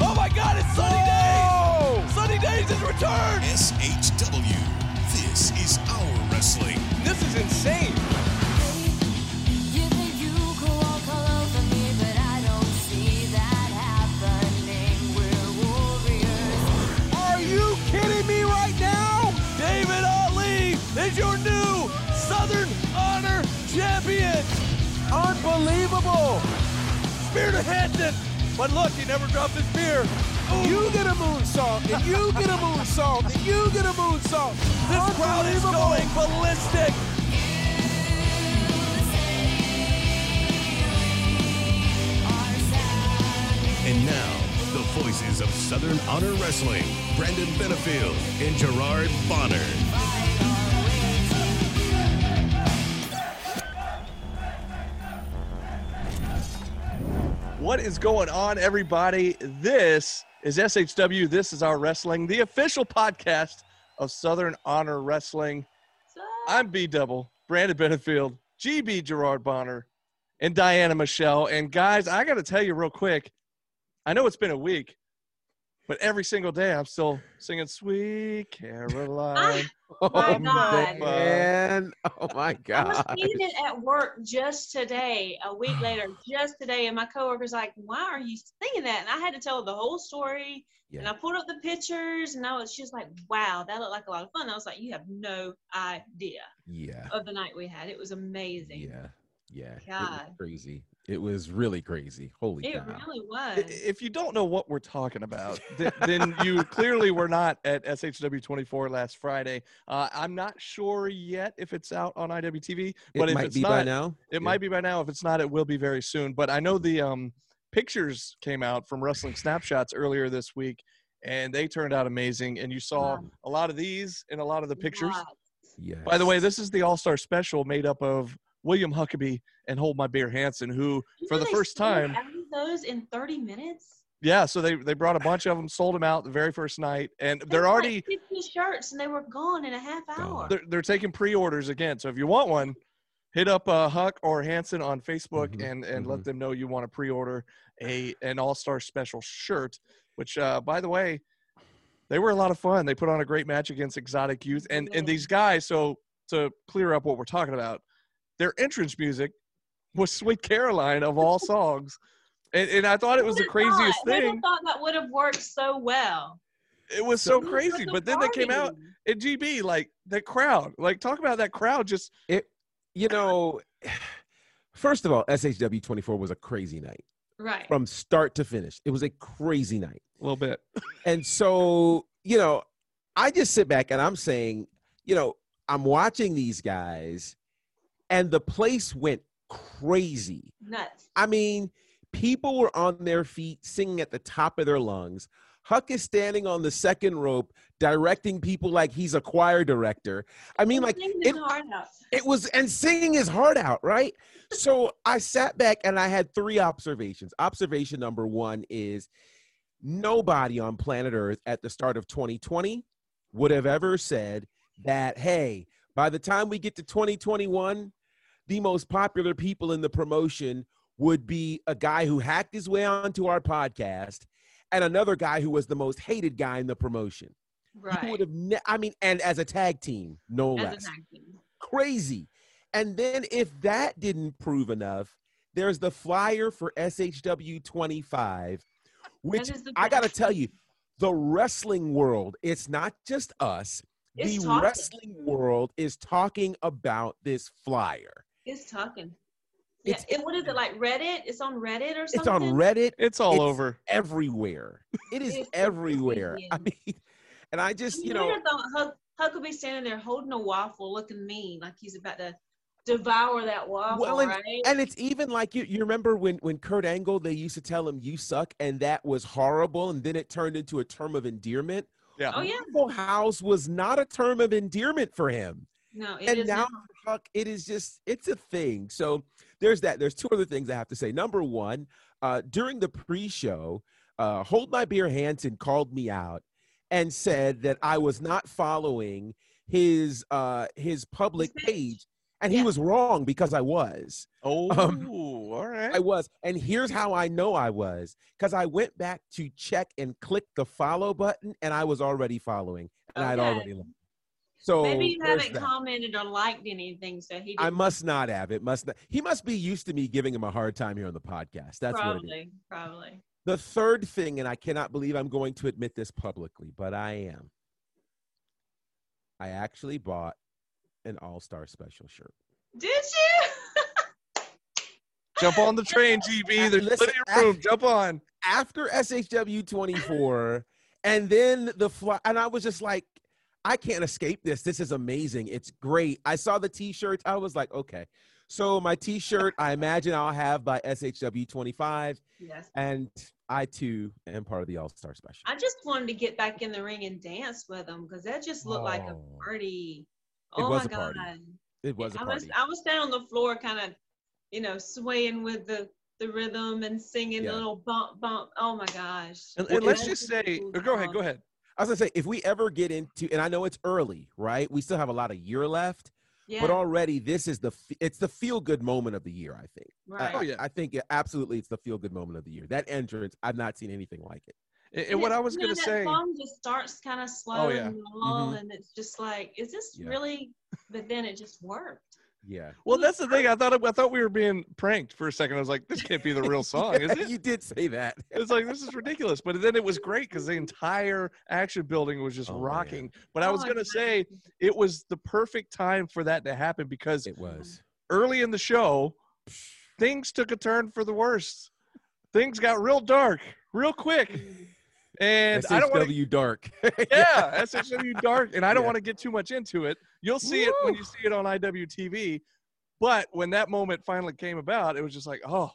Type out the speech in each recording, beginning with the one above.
Oh my God, it's Sunny Days! Sunny Days has returned! SHW. Spear to Hanson. But look, he never dropped his spear. You get a moonsault, and you get a moonsault, and you get a moonsault. This crowd is going ballistic. And now, the voices of Southern Honor Wrestling, Brandon Benefield and Gerard Bonner. What is going on, everybody? This is SHW. This is our wrestling, the official podcast of Southern Honor Wrestling. I'm B Double, Brandon Benefield, GB Gerard Bonner, and Diana Michelle. And guys, I got to tell you real quick. I know it's been a week, but every single day I'm still singing "Sweet Caroline." Oh my Oh, God. Man, oh my God! I was God. singing it at work just today, a week later, just today, and my coworker's like, "Why are you singing that?" And I had to tell her the whole story, Yeah. and I pulled up the pictures, and I was, just like, "Wow, that looked like a lot of fun." I was like, "You have no idea Yeah, of the night we had. It was amazing. yeah, yeah. God. crazy. It was really crazy. Holy It cow. really was." If you don't know what we're talking about, th- then you clearly were not at SHW24 last Friday. Uh, I'm not sure yet if it's out on IWTV, but it if might it's be not, by now. it Yeah. might be by now. If it's not, it will be very soon. But I know the um, pictures came out from Wrestling Snapshots earlier this week, and they turned out amazing. And you saw Wow. a lot of these in a lot of the pictures. Wow. Yes. By the way, this is the All Star Special made up of William Huckabee and Hold My Beer Hansen, who You for the first time those in 30 minutes. Yeah, so they they brought a bunch of them, sold them out the very first night, and They they're already like 50 shirts, and they were gone in a half hour. they're, they're taking pre-orders again. So if you want one, hit up uh, Huck or Hanson on Facebook Mhm, and and mhm. let them know you want to pre-order a an All Star Special shirt. Which, uh, by the way, they were a lot of fun. They put on a great match against Exotic Youth, and and these guys. So to clear up what we're talking about, their entrance music was "Sweet Caroline" of all songs. And, and I thought it was the craziest thought? Who'd thought that would have worked so well. It was so It was crazy. like a But then they came out party. at GB, like that crowd, like talk about that crowd. Just it. You know, first of all, SHW 24 was a crazy night Right. from start to finish. It was a crazy night. a little bit. And so, you know, I just sit back and I'm saying, you know, I'm watching these guys and the place went crazy. Nuts. I mean, people were on their feet singing at the top of their lungs. Huck is standing on the second rope directing people like he's a choir director. I mean, like it, it was and singing his heart out, right? So I sat back and I had three observations. Observation number one is nobody on planet Earth at the start of 2020 would have ever said that, hey, by the time we get to 2021, the most popular people in the promotion would be a guy who hacked his way onto our podcast and another guy who was the most hated guy in the promotion. You Right. would have, ne- I mean, and as a tag team, no As less a tag team. crazy. And then if that didn't prove enough, there's the flyer for SHW 25, which That is the I got to tell you, the wrestling world, it's not just us. It's the talking. wrestling world is talking about this flyer. It's talking. Yeah. It's- It, what is it like Reddit? It's on Reddit or something. It's on Reddit. It's all It's over. everywhere. It is everywhere. I mean, and I just, you I know, never thought Huck, Huck would be standing there holding a waffle, looking mean, like he's about to devour that waffle, Well, and, right? and it's even like you. You remember when when Kurt Angle they used to tell him "you suck" and that was horrible, and then it turned into a term of endearment. Yeah. oh yeah, Waffle House was not a term of endearment for him, no, it and is now not. for Huck, it is just it's a thing. So there's that. There's two other things I have to say. Number one, uh, during the pre-show, uh, Hold My Beer Hansen called me out and said that I was not following his uh, his public page. page And he Yeah. was wrong because I was. Oh, Um, all right. I was. And here's how I know I was because I went back to check and click the follow button and I was already following and I'd already left. So Maybe you haven't that. commented or liked anything, so he I didn't. must not have. It must not. He must be used to me giving him a hard time here on the podcast. That's what it is. probably, probably. The third thing, and I cannot believe I'm going to admit this publicly, but I am. I actually bought an All Star Special shirt. Did you? Jump on the train, GB. There's Listen, plenty of room. Jump on. After SHW 24, and then the fly, and I was just like, I can't escape this. This is amazing. It's great. I saw the t shirts. I was like, okay. So my t shirt, I imagine I'll have by SHW 25, yes. and I too am part of the All Star Special. I just wanted to get back in the ring and dance with them because that just looked like a Oh. party. It Oh was my a party. god! It was a I was. I was down on the floor, kind of, you know, swaying with the the rhythm and singing Yeah. the little bump bump. Oh my gosh! And, and let's just say, oh, go ahead, go ahead. I was gonna say, if we ever get into, and I know it's early, right? We still have a lot of year left, Yeah, but already this is the it's the feel good moment of the year. I think. right. I, Oh, yeah. I think it, absolutely it's the feel good moment of the year. That entrance, I've not seen anything like it. And, and what it- I was you know, going to that say, song just starts kind of slow oh, yeah. and long, Mhm. and it's just like, is this Yeah. really? But then it just worked. Yeah. well, that's the thing. I thought I thought we were being pranked for a second. I was like, this can't be the real song, is it? you did say that. It's like this is ridiculous. But then it was great because the entire action building was just Oh, man. rocking. But I was Oh, going to God. say it was the perfect time for that to happen because It was. early in the show, things took a turn for the worse. Things got real dark real quick. And I don't want to, SHW Dark. yeah, SHW dark. And I don't Yeah. want to get too much into it. You'll see it when you see it on IWTV. But when that moment finally came about, it was just like, oh,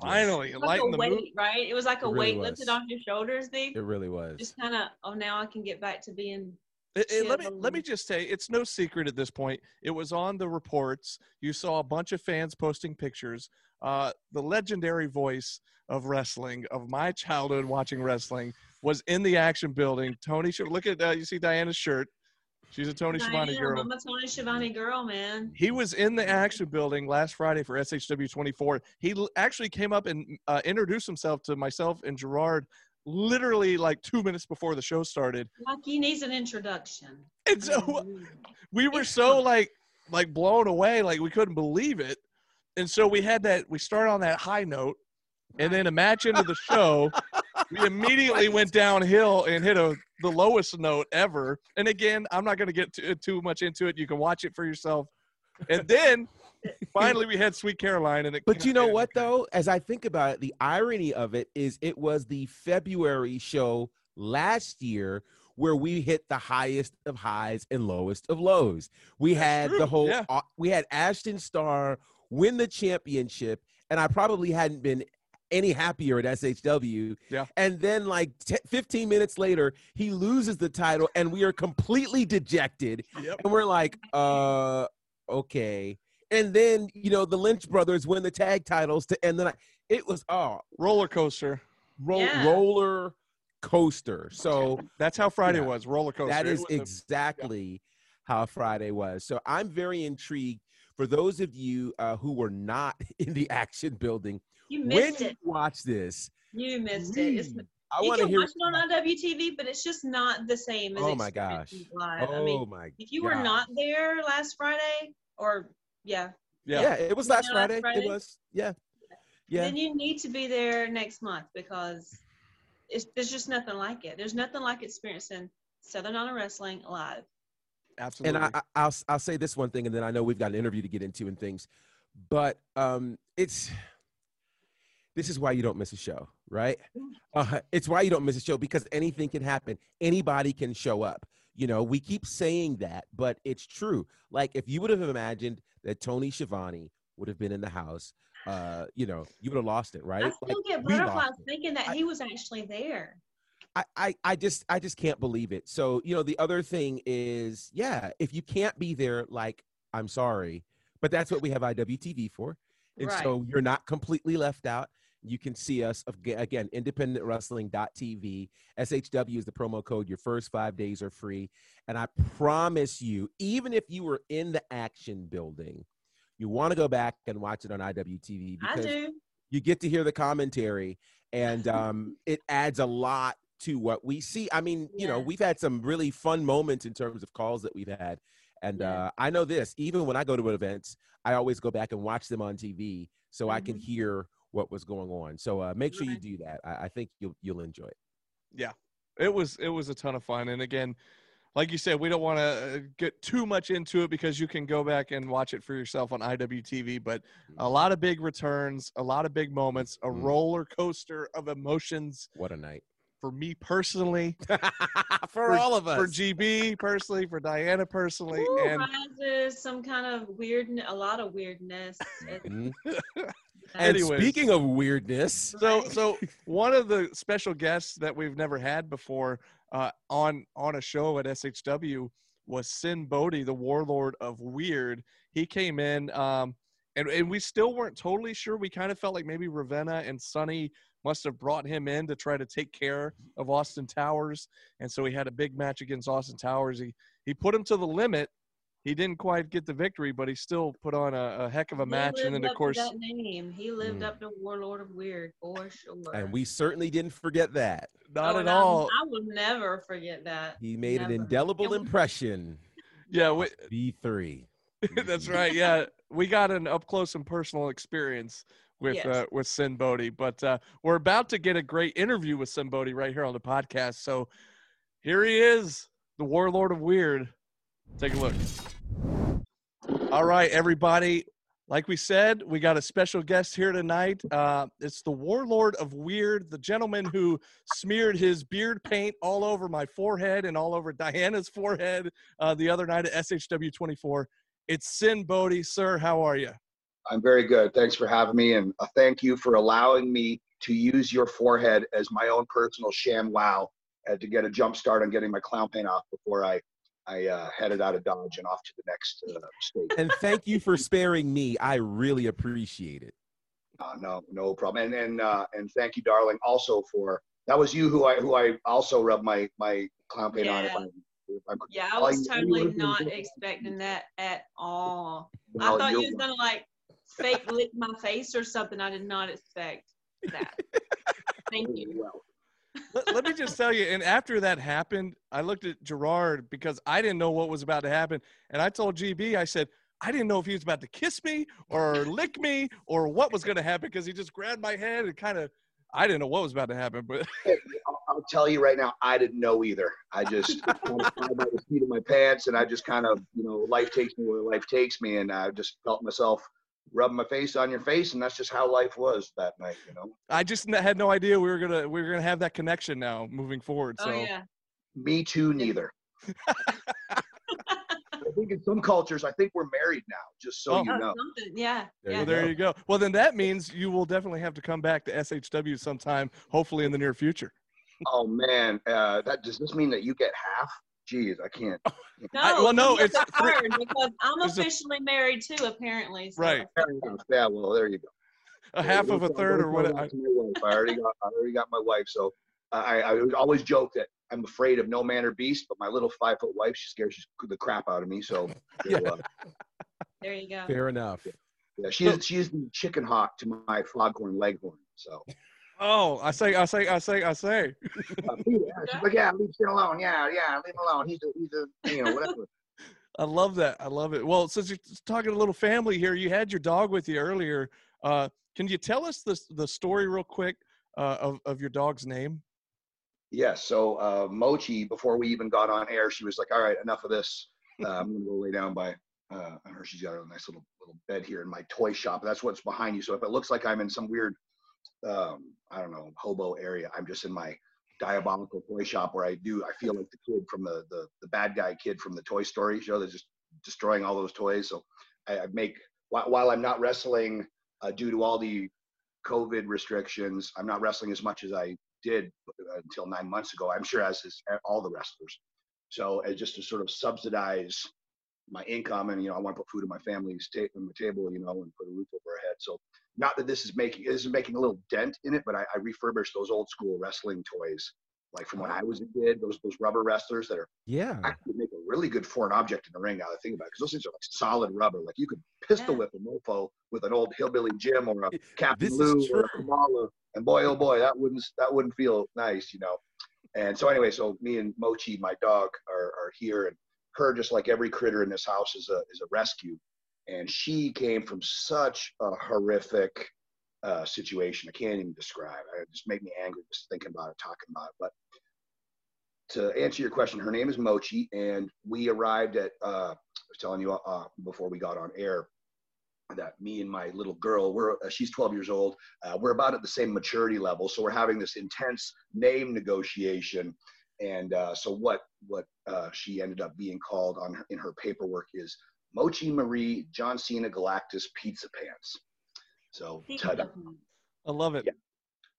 finally, It like lighten a the weight, mood. right? It was like a really weight was. lifted off your shoulders, Steve. It really was. Just kind of, oh, now I can get back to being. It- it- let me let me just say it's no secret at this point. It was on the reports. You saw a bunch of fans posting pictures. Uh, the legendary voice of wrestling of my childhood watching wrestling was in the action building. Tony, look at uh, you see Diana's shirt. She's a Tony Schiavone girl. I'm a Tony Schiavone girl, man. He was in the action building last Friday for SHW 24. He l- actually came up and uh, introduced himself to myself and Gerard literally like two minutes before the show started. Like he needs an introduction. And so Mm. we were so like like blown away like we couldn't believe it and so we had that we started on that high note and then a match into the show we immediately went downhill and hit a the lowest note ever and again i'm not going to get too, too much into it you can watch it for yourself and then finally we had sweet caroline and it But you know what though? As I think about it, the irony of it is it was the February show last year where we hit the highest of highs and lowest of lows. We That's had true, the whole yeah. uh, we had Ashton Starr win the championship and I probably hadn't been any happier at SHW. Yeah. And then like t- 15 minutes later, he loses the title and we are completely dejected Yep. and we're like, uh, okay. And then you know the Lynch brothers win the tag titles to end the night. It was oh roller coaster ro- Yeah. roller coaster. So that's how friday Yeah. was roller coaster That is It is was a- exactly how Friday was. So I'm very intrigued. For those of you uh, who were not in the action building, You when missed you it. watch this, You missed it. It's, I you want to can hear. watch it on IWTV, but it's just not the same as Oh my gosh! live. Oh I mean, my! if you were not there last Friday, or yeah, yeah, yeah, it was You last know, last Friday. Friday? It was yeah, yeah. then you need to be there next month because it's, there's just nothing like it. There's nothing like experiencing Southern Honor Wrestling live. absolutely and I, I, I'll I'll say this one thing, and then I know we've got an interview to get into and things, but um, it's this is why you don't miss a show, right? Uh, it's why you don't miss a show because anything can happen. Anybody can show up. You know, we keep saying that, but it's true. Like if you would have imagined that Tony Schiavone would have been in the house, uh, you know, you would have lost it, right? I Like, still get butterflies thinking that I- he was actually there. I, I, I just I just can't believe it. So, you know, the other thing is, yeah, if you can't be there, like, I'm sorry. But that's what we have IWTV for. And Right. so you're not completely left out. You can see us ag- again, independentwrestling.tv. SHW is the promo code. Your first five days are free. And I promise you, even if you were in the action building, you want to go back and watch it on IWTV because you get to hear the commentary and um, it adds a lot to what we see. I mean, you know, we've had some really fun moments in terms of calls that we've had. And Yeah. uh, I know this, even when I go to events, I always go back and watch them on TV so I can Mhm. hear what was going on. So uh, make sure you do that. I, I think you'll you'll enjoy it. Yeah, it was it was a ton of fun and again like you said we don't want to get too much into it because you can go back and watch it for yourself on iwtv but a lot of big returns a lot of big moments a Mhm. roller coaster of emotions What a night for me personally for, all of us. for gb personally for diana personally Ooh, and some kind of weird, a lot of weirdness. It-. And And Anyways. speaking of weirdness, so so one of the special guests that we've never had before uh, on on a show at SHW was Sinn Bodhi, the warlord of Weird. He came in, um, and and we still weren't totally sure. We kind of felt like maybe Ravenna and Sonny must have brought him in to try to take care of Austin Towers, and so he had a big match against Austin Towers. He he put him to the limit. He didn't quite get the victory, but he still put on a, a heck of a he match. And then of up to course, that name. He lived Mm. up to Warlord of Weird for sure. and we certainly didn't forget that. not Oh, at and I- all. I will never forget that. He made an indelible impression. Yeah, we, V3. That's right. Yeah, we got an up close and personal experience with Yes. uh, with Sinn Bodhi, but uh, we're about to get a great interview with Sinn Bodhi right here on the podcast. So here he is, the Warlord of Weird. Take a look. All right, everybody. Like we said, we got a special guest here tonight. Uh, it's the Warlord of Weird, the gentleman who smeared his beard paint all over my forehead and all over Diana's forehead uh, the other night at SHW 24. It's Sinn Bodhi, sir. How are you? I'm very good. Thanks for having me, and thank you for allowing me to use your forehead as my own personal sham wow uh, to get a jump start on getting my clown paint off before I I uh, headed out of Dodge and off to the next uh, state. And thank you for sparing me. I really appreciate it. Uh, no, no problem. And and uh, and thank you, darling, also for that was you who I who I also rubbed my my clown paint on. If Yeah. I, if I'm, Yeah, I was you- all you totally not expecting that at all. well, I thought you you're was gonna like fake lick my face or something. I did not expect that. Thank you. well. Let, let me just tell you, and after that happened, I looked at Gerard because I didn't know what was about to happen. And I told GB, I said, I didn't know if he was about to kiss me or lick me or what was going to happen because he just grabbed my head and kind of, I didn't know what was about to happen. But I'll, I'll tell you right now, I didn't know either. I just kind of by the seat of my pants, and I just kind of, you know, life takes me where life takes me, and I just felt myself rubbing my face on your face, and that's just how life was that night, you know. I just had no idea we were gonna we were gonna have that connection now moving forward. So Oh yeah. Me too, neither. I think in some cultures, I think we're married now, just so Oh. you Oh, know. something. Yeah. There yeah. well, there you go. Well, then that means you will definitely have to come back to SHW sometime, hopefully in the near future. Oh man, uh, that does this mean that you get half? Jeez, I can't. No, I- well, no, it's have to three- because I'm There's a- officially married too, apparently. so- Right. Yeah, well, there you go. A half of a third or don't what? tell that to my wife. I already got, I already got my wife. So I, I always joke that I'm afraid of no man or beast, but my little five foot wife, she scares the crap out of me. So Yeah. uh, There you go. Fair enough. yeah, she's she's the chicken hawk to my foghorn leghorn. So Oh, I say, I say, I say, I say. yeah, like, yeah, leave him alone. Yeah, yeah, leave him alone. He's a, he's a, you know, whatever. I love that. I love it. Well, since you're talking a little family here, you had your dog with you earlier. Uh, can you tell us the the story real quick uh, of of your dog's name? Yes. So uh, Mochi, before we even got on air, she was like, "All right, enough of this. Uh, I'm gonna go lay down by uh, her. She's got a nice little little bed here in my toy shop. That's what's behind you. So if it looks like I'm in some weird, um, I don't know, hobo area, I'm just in my diabolical toy shop where I do. I feel like the kid from the the, the bad guy kid from the Toy Story show that's just destroying all those toys. So I, I make while, while I'm not wrestling uh, due to all the COVID restrictions, I'm not wrestling as much as I did uh, until nine months ago. I'm sure as is all the wrestlers. So uh, just to sort of subsidize my income, and you know, I want to put food on my family's ta- on the table, you know, and put a roof over our head. So not that this is making this is making a little dent in it, but I, I refurbished those old school wrestling toys like from when I was a kid. Those those rubber wrestlers that are Yeah. actually make a really good foreign object in the ring. Now that I think about it, because those things are like solid rubber. Like you could pistol Yeah. whip a mofo with an old hillbilly Jim or a Captain This is Lou or a. Kamala, and boy oh boy, that wouldn't that wouldn't feel nice, you know. And so anyway, so me and Mochi, my dog, are are here, and her just like every critter in this house is a is a rescue, and she came from such a horrific uh, situation. I can't even describe. It just made me angry just thinking about it, talking about it. But to answer your question, her name is Mochi, and we arrived at. Uh, I was telling you uh, before we got on air that me and my little girl, we're uh, she's 12 years old. Uh, we're about at the same maturity level, so we're having this intense name negotiation. And uh, so what what uh, she ended up being called on her, in her paperwork is Mochi Marie John Cena Galactus Pizza Pants. So ta-da. I love it. Yeah.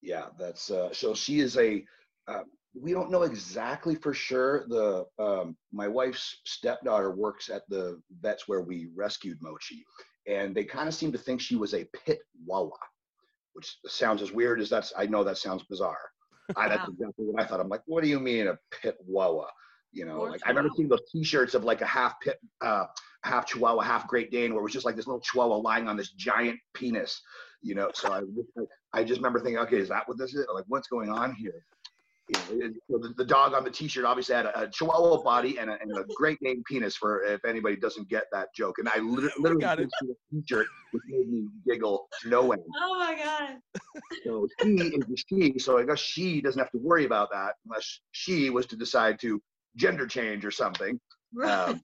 Yeah, that's uh, so she is a. Uh, we don't know exactly for sure. The um, my wife's stepdaughter works at the vets where we rescued Mochi, and they kind of seem to think she was a pit wawa, which sounds as weird as that's. I know that sounds bizarre. I, that's Wow. exactly what I thought. I'm like, what do you mean a pit wawa? You know, Poor like I remember chihuahua. seeing those T-shirts of like a half pit, uh, half Chihuahua, half Great Dane, where it was just like this little Chihuahua lying on this giant penis. You know, so I, I just remember thinking, okay, is that what this is? Like, what's going on here? You know, it- so the, the dog on the T-shirt obviously had a, a Chihuahua body and a, and a Great Dane penis. For if anybody doesn't get that joke, and I lit- literally got it. pictured a T-shirt which made me giggle to no end. Oh my god. So she is a she, so I guess she doesn't have to worry about that unless she was to decide to gender change or something. Um,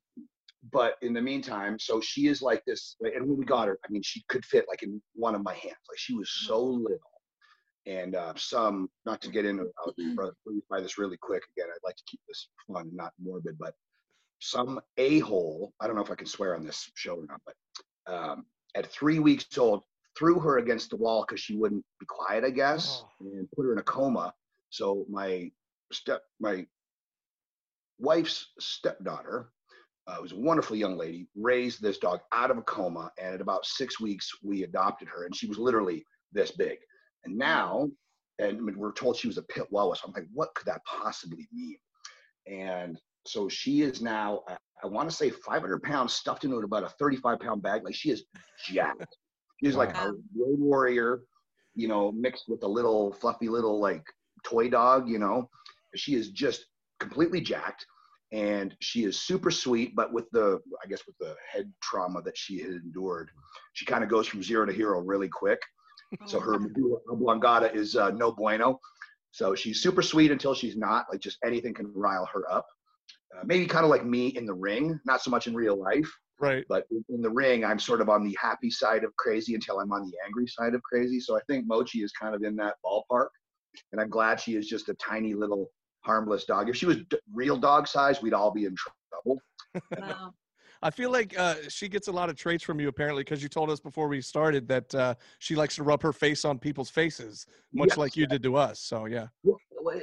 but in the meantime, so she is like this, and when we got her, I mean, she could fit like in one of my hands. Like she was so little. And uh, some, not to get into, I'll by this really quick. Again, I'd like to keep this fun, not morbid, but some a hole. I don't know if I can swear on this show or not, but um, at three weeks old, threw her against the wall because she wouldn't be quiet, I guess, and put her in a coma. So my step, my wife's stepdaughter, uh, was a wonderful young lady, raised this dog out of a coma, and at about six weeks we adopted her, and she was literally this big. And now, and we're told she was a pit so I'm like, what could that possibly mean? And so she is now, I, I want to say 500 pounds stuffed into about a 35 pound bag. Like she is jacked. She's like a road warrior, you know, mixed with a little fluffy little like toy dog, you know. She is just completely jacked and she is super sweet, but with the, I guess, with the head trauma that she had endured, she kind of goes from zero to hero really quick. So her medulla oblongata is uh, no bueno. So she's super sweet until she's not. Like just anything can rile her up. Uh, maybe kind of like me in the ring, not so much in real life, Right. but in, in the ring, I'm sort of on the happy side of crazy until I'm on the angry side of crazy. So I think Mochi is kind of in that ballpark, and I'm glad she is just a tiny little harmless dog. If she was d- real dog size, we'd all be in trouble. Wow. I feel like uh, she gets a lot of traits from you, apparently, because you told us before we started that uh, she likes to rub her face on people's faces, much Yes. like you did to us. So yeah, Well,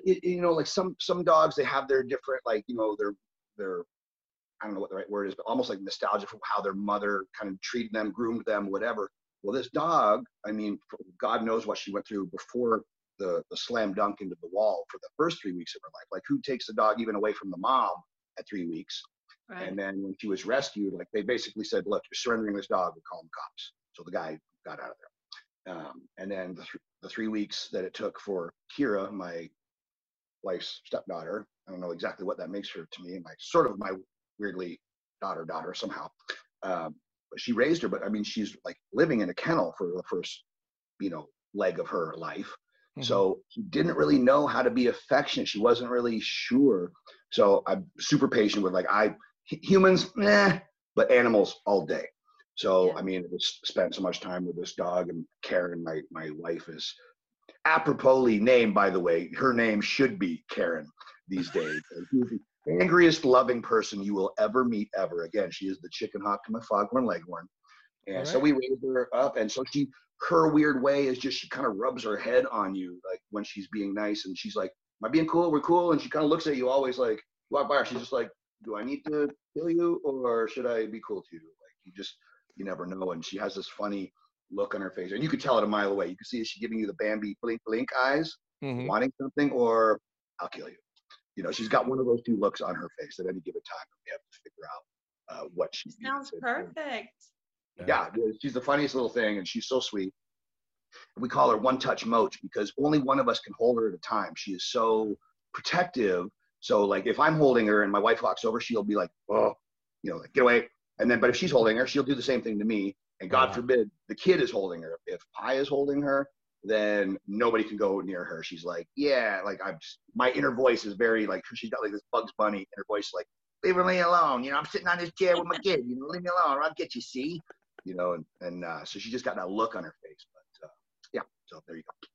it, you know, like some some dogs, they have their different, like you know, their their I don't know what the right word is, but almost like nostalgia from how their mother kind of treated them, groomed them, whatever. Well, this dog, I mean, God knows what she went through before the the slam dunk into the wall for the first three weeks of her life. Like, who takes the dog even away from the mom at three weeks? Right. And then when she was rescued, like they basically said, "Look, you're surrendering this dog. We call them cops." So the guy got out of there. Um, and then the, th- the three weeks that it took for Kira, my wife's stepdaughter, I don't know exactly what that makes her to me, my sort of my weirdly daughter daughter somehow. Um, but she raised her, but I mean, she's like living in a kennel for the first, you know, leg of her life. Mhm. So she didn't really know how to be affectionate. She wasn't really sure. So I'm super patient with like I humans, eh, but animals all day. So Yeah. I mean, I just spent so much time with this dog and Karen, my my wife, is aproposly named. By the way, her name should be Karen these days. And She's the angriest, loving person you will ever meet ever. Again, she is the chicken hawk to my foghorn leghorn. And so we raised her up, and so she, her weird way is just she kind of rubs her head on you, like when she's being nice, and she's like, "Am I being cool? We're cool." And she kind of looks at you, always like, walk by her, she's just like, "Do I need to kill you, or should I be cool to you?" Like you just, you never know. And she has this funny look on her face, and you could tell it a mile away. You can see is she giving you the Bambi blink blink eyes, Mhm. wanting something, or I'll kill you. You know, she's got one of those two looks on her face at any given time. We have to figure out uh, what she Sounds needs. Perfect. yeah, dude, she's the funniest little thing, and she's so sweet. We call her one touch moach because only one of us can hold her at a time. She is so protective. So, like, if I'm holding her and my wife walks over, she'll be like, "Oh, you know, like, get away." And then, but if she's holding her, she'll do the same thing to me. And God forbid the kid is holding her. If Pi is holding her, then nobody can go near her. She's like, "Yeah," like I'm. Just, my inner voice is very like she's got like this Bugs Bunny inner voice, like, "Leave me alone." You know, I'm sitting on this chair with my kid. You know, leave me alone, or I'll get you. See you know, and, and uh, so she just got that look on her face. But uh, yeah, so there you go.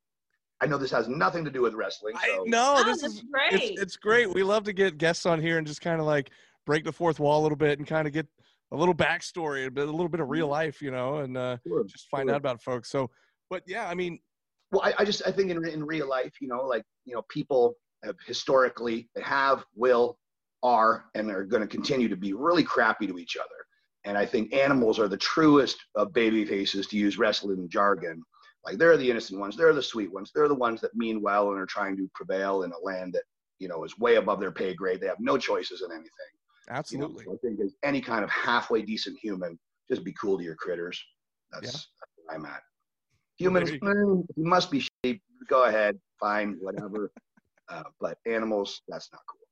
I know this has nothing to do with wrestling. I So know Oh, this that's is great. it's, it's great. We love to get guests on here and just kind of like break the fourth wall a little bit and kind of get a little backstory, a, bit, a little bit of real life, you know, and uh, Sure, just find sure. out about folks. So, but yeah, I mean, Well, I, I just I think in in real life, you know, like you know, people have historically they have, will, are, and are going to continue to be really crappy to each other. And I think animals are the truest of baby faces to use wrestling jargon. Like they're the innocent ones, they're the sweet ones, they're the ones that mean well and are trying to prevail in a land that you know is way above their pay grade. They have no choices in anything. You know, absolutely. so I think as any kind of halfway decent human, just be cool to your critters. That's, Yeah. that's where I'm at. Humans, you must be sheep. Go ahead, fine, whatever. uh, but animals, that's not cool.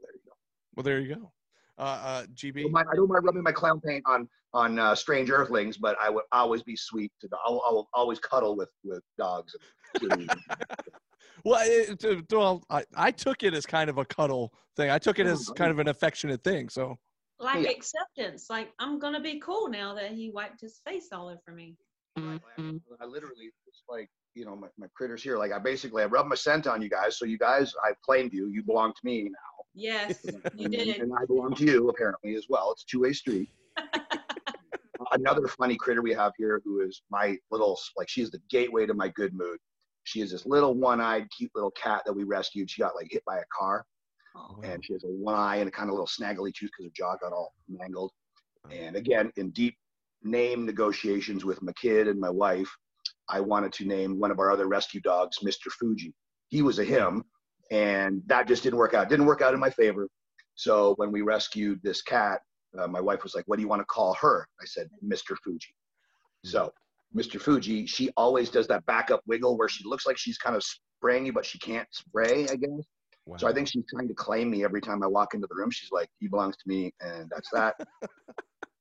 There you go. Well, there you go. Uh, uh, I GB. don't mind, I don't mind rubbing my clown paint on on uh, strange earthlings, but I would always be sweet to. I'll, I'll always cuddle with with dogs. And. Well, it, it- well, I, I took it as kind of a cuddle thing. I took it oh, as kind of an affectionate thing. So, like Yeah. acceptance. Like I'm gonna be cool now that he wiped his face all over me. I, mm-hmm. I literally, it's like you know my, my critters here. Like I basically I rub my scent on you guys, so you guys I claimed you. You belong to me now. Yes, you and, did. and I belong to you apparently as well. It's two-way street. Another funny critter we have here who is my little like she's the gateway to my good mood. She is this little one-eyed cute little cat that we rescued. She got like hit by a car Oh, and she has a one eye and a kind of little snaggly tooth because her jaw got all mangled. Oh. And again, in deep name negotiations with my kid and my wife, I wanted to name one of our other rescue dogs Mr. Fuji. He was a hmm. him, and that just didn't work out. Didn't work out in my favor. So when we rescued this cat, uh, my wife was like, "What do you want to call her?" I said, "Mr. Fuji." So Mr. Fuji, she always does that backup wiggle where she looks like she's kind of spraying you, but she can't spray. I guess. Wow. So I think she's trying to claim me every time I walk into the room. She's like, he belongs to me, and that's that.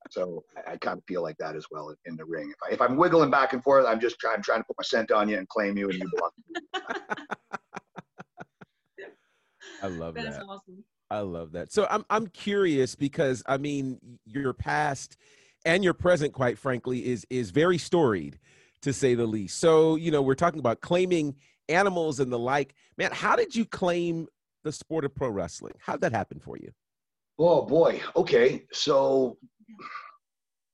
so I, I kind of feel like that as well in, in the ring. If, I, if I'm wiggling back and forth, I'm just trying, trying to put my scent on you and claim you, and you belong. To me. I love that. That's awesome. I love that. So I'm I'm curious because I mean your past and your present, quite frankly, is is very storied, to say the least. So you know we're talking about claiming animals and the like. Man, how did you claim the sport of pro wrestling? How'd that happen for you? Oh boy. Okay. So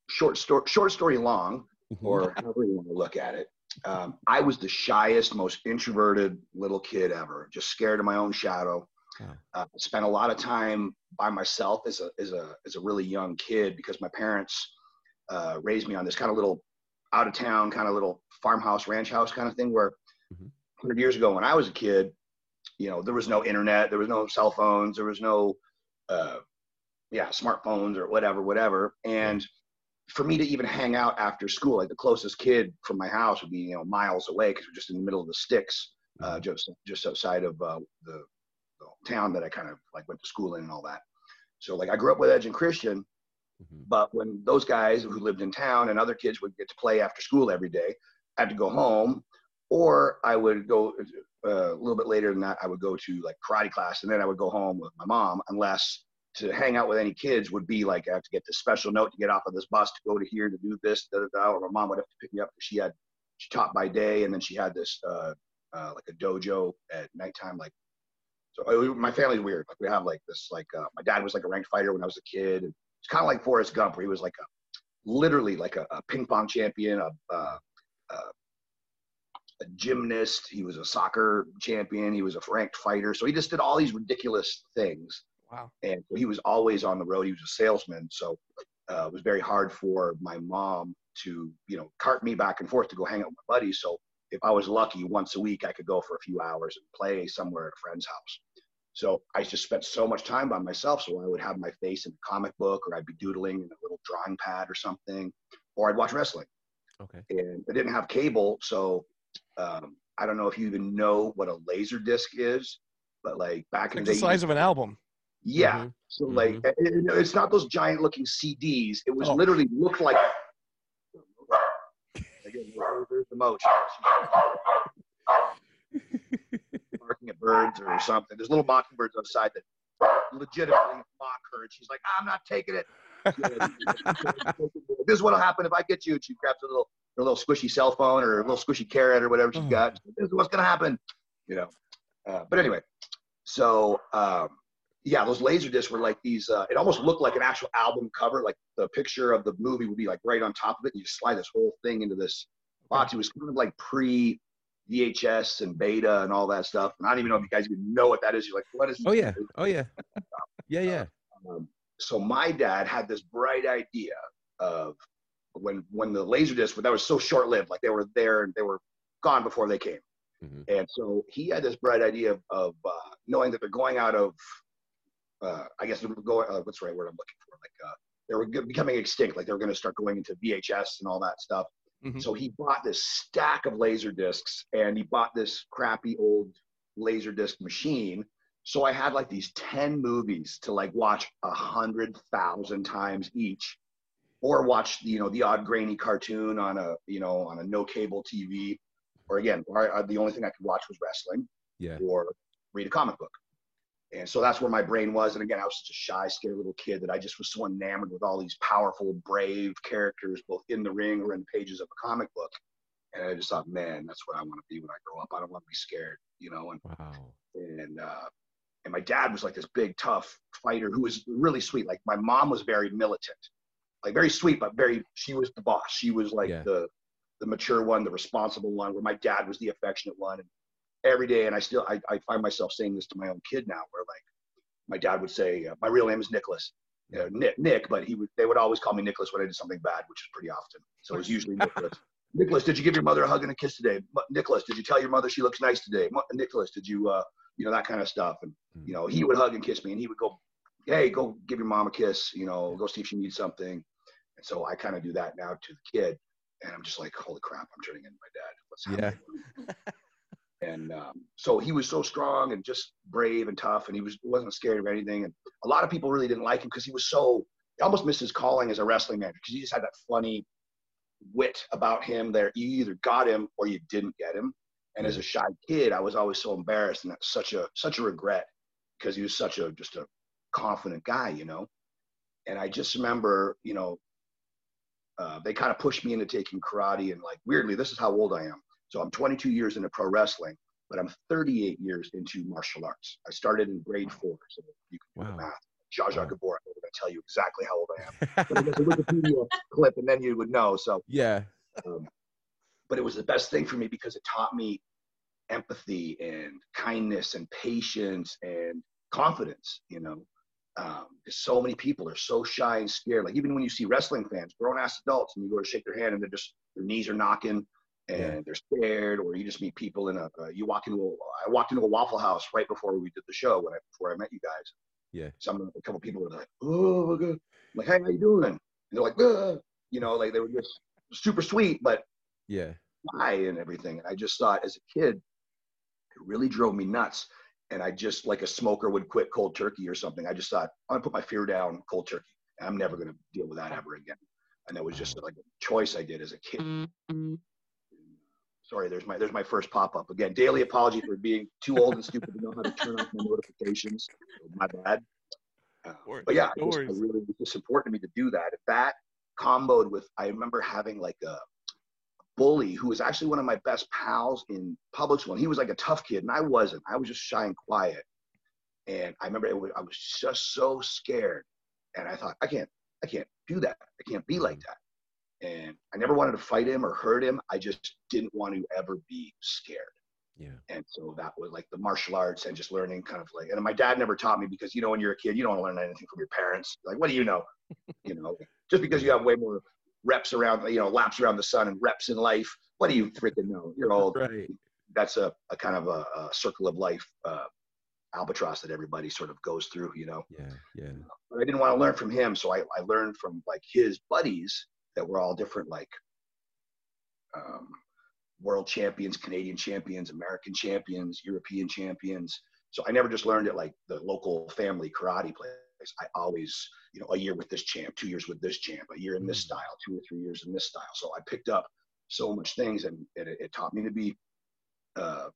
short story, short story long, Mm-hmm. or however you want to look at it. Um, I was the shyest, most introverted little kid ever. Just scared of my own shadow. Wow. Uh, spent a lot of time by myself as a as a as a really young kid because my parents uh, raised me on this kind of little out of town kind of little farmhouse ranch house kind of thing where Mhm. 100 years ago when I was a kid, you know, there was no internet, there was no cell phones, there was no uh, yeah smartphones or whatever whatever and for me to even hang out after school like the closest kid from my house would be you know miles away because we're just in the middle of the sticks uh, just just outside of uh, the town that i kind of like went to school in and all that so like i grew up with edge and christian Mhm. but when those guys who lived in town and other kids would get to play after school every day I had to go home or i would go uh, a little bit later than that i would go to like karate class and then i would go home with my mom unless to hang out with any kids would be like I have to get this special note to get off of this bus to go to here to do this, da, da, da, or my mom would have to pick me up. because She had she taught by day, and then she had this uh, uh, like a dojo at nighttime. Like, so my family's weird. Like we have like this like uh, my dad was like a ranked fighter when I was a kid. And it's kind of like Forrest Gump, where he was like a literally like a, a ping pong champion, a, a, a a gymnast. He was a soccer champion. He was a ranked fighter. So he just did all these ridiculous things wow. and he was always on the road. He was a salesman, so uh, it was very hard for my mom to, you know, cart me back and forth to go hang out with my buddies. So if I was lucky, once a week I could go for a few hours and play somewhere at a friend's house. So I just spent so much time by myself. So I would have my face in a comic book, or I'd be doodling in a little drawing pad or something, or I'd watch wrestling. Okay. And I didn't have cable, so um, I don't know if you even know what a laser disc is, but like back in Like the the day, size of an album. yeah. Mhm. So like, it- it- it's not those giant looking CDs. It was Oh. literally looked like. There's the motion. Barking at birds or something. There's little mockingbirds outside that legitimately mock her, and she's like, "I'm not taking it." this is what'll happen if I get you. And she grabs a little, her little squishy cell phone or a little squishy carrot or whatever she's got. This is what's gonna happen, you know. Uh, but anyway, so um, yeah, those laser discs were like these. Uh, it almost looked like an actual album cover. Like the picture of the movie would be like right on top of it. And you just slide this whole thing into this box. It was kind of like pre VHS and beta and all that stuff. And I don't even know if you guys even know what that is. You're like, what is? Oh yeah. Oh yeah. Yeah, yeah. Um, so my dad had this bright idea of when when the laser disc that was so short lived. Like they were there and they were gone before they came. Mhm. And so he had this bright idea of, of uh, knowing that they're going out of, uh, I guess, going, uh, what's the right word I'm looking for? Like, uh, they were g- becoming extinct. Like, they were going to start going into VHS and all that stuff. Mhm. So he bought this stack of laser discs and he bought this crappy old laser disc machine. So I had like these 10 movies to like watch a hundred thousand times each or watch, you know, the odd grainy cartoon on a, you know, on a no cable TV or again, the only thing I could watch was wrestling Yeah. or read a comic book. And so that's where my brain was. And again, I was such a shy, scared little kid that I just was so enamored with all these powerful, brave characters, both in the ring or in the pages of a comic book. And I just thought, man, that's what I want to be when I grow up. I don't want to be scared, you know. And Wow. and uh, and my dad was like this big, tough fighter who was really sweet. Like my mom was very militant, like very sweet, but very. She was the boss. She was like Yeah. the the mature one, the responsible one. Where my dad was the affectionate one. And every day, and I still I, I find myself saying this to my own kid now, where like my dad would say, uh, "My real name is Nicholas." You know, Nick, Nick, but he would. They would always call me Nicholas when I did something bad, which is pretty often. So it was usually Nicholas. Nicholas, did you give your mother a hug and a kiss today? Mu- Nicholas, did you tell your mother she looks nice today? Mu- Nicholas, did you, uh, you know, that kind of stuff. And, Mm. you know, he would hug and kiss me and he would go, hey, go give your mom a kiss, you know, go see if she needs something. And so I kind of do that now to the kid. And I'm just like, holy crap, I'm turning into my dad. What's happening? and um, so he was so strong and just brave and tough and he was wasn't scared of anything. And a lot of people really didn't like him because he was so he almost missed his calling as a wrestling manager because he just had that funny wit about him there you either got him or you didn't get him. And as a shy kid i was always so embarrassed and that's such a such a regret because he was such a just a confident guy you know? And i just remember you know uh, they kind of pushed me into taking karate and like weirdly this is how old i am so i'm 22 years into pro wrestling but i'm 38 years into martial arts i started in grade four so you can do Wow. the math Zsa Zsa Wow. Gabor, I'm going to tell you exactly how old I am. But there's a Wikipedia clip, and then you would know. So yeah. um, but it was the best thing for me because it taught me empathy and kindness and patience and confidence you know um, so many people are so shy and scared like even when you see wrestling fans grown ass adults and you go to shake their hand and they're just their knees are knocking and Yeah. they're scared or you just meet people in a uh, you walk into a i walked into a waffle house right before we did the show when i before i met you guys Yeah. some a couple people were like oh my God. I'm like hey how you doing and they're like "Ugh." you know like they were just super sweet but Yeah. high and everything. And I just thought as a kid, it really drove me nuts. And I just like a smoker would quit cold turkey or something. I just thought I'm gonna put my fear down cold turkey. I'm never gonna deal with that ever again. And that was just like a choice I did as a kid. Sorry, there's my there's my first pop up again. Daily apology for being too old and stupid to know how to turn off my notifications. My bad. Uh, but yeah, it was, I worries. really it was important to me to do that. That comboed with I remember having like a bully who was actually one of my best pals in public school. And he was like a tough kid, and I wasn't. I was just shy and quiet. And I remember it was, I was just so scared, and I thought I can't, I can't do that. I can't be like that. And I never wanted to fight him or hurt him. I just didn't want to ever be scared. Yeah. And so that was like the martial arts and just learning kind of like, and my dad never taught me because, you know, when you're a kid, you don't want to learn anything from your parents. Like, what do you know? you know, just because you have way more reps around, you know, laps around the sun and reps in life. What do you freaking know? You're old. Right. That's a, a kind of a, a circle of life uh, albatross that everybody sort of goes through, you know. Yeah. Yeah. But I didn't want to learn from him, so I, I learned from like his buddies that were all different, like um, world champions, Canadian champions, American champions, European champions. So I never just learned it like the local family karate place. I always, you know, a year with this champ, two years with this champ, a year in this Mm. style, two or three years in this style. So I picked up so much things, and it, it taught me to be uh,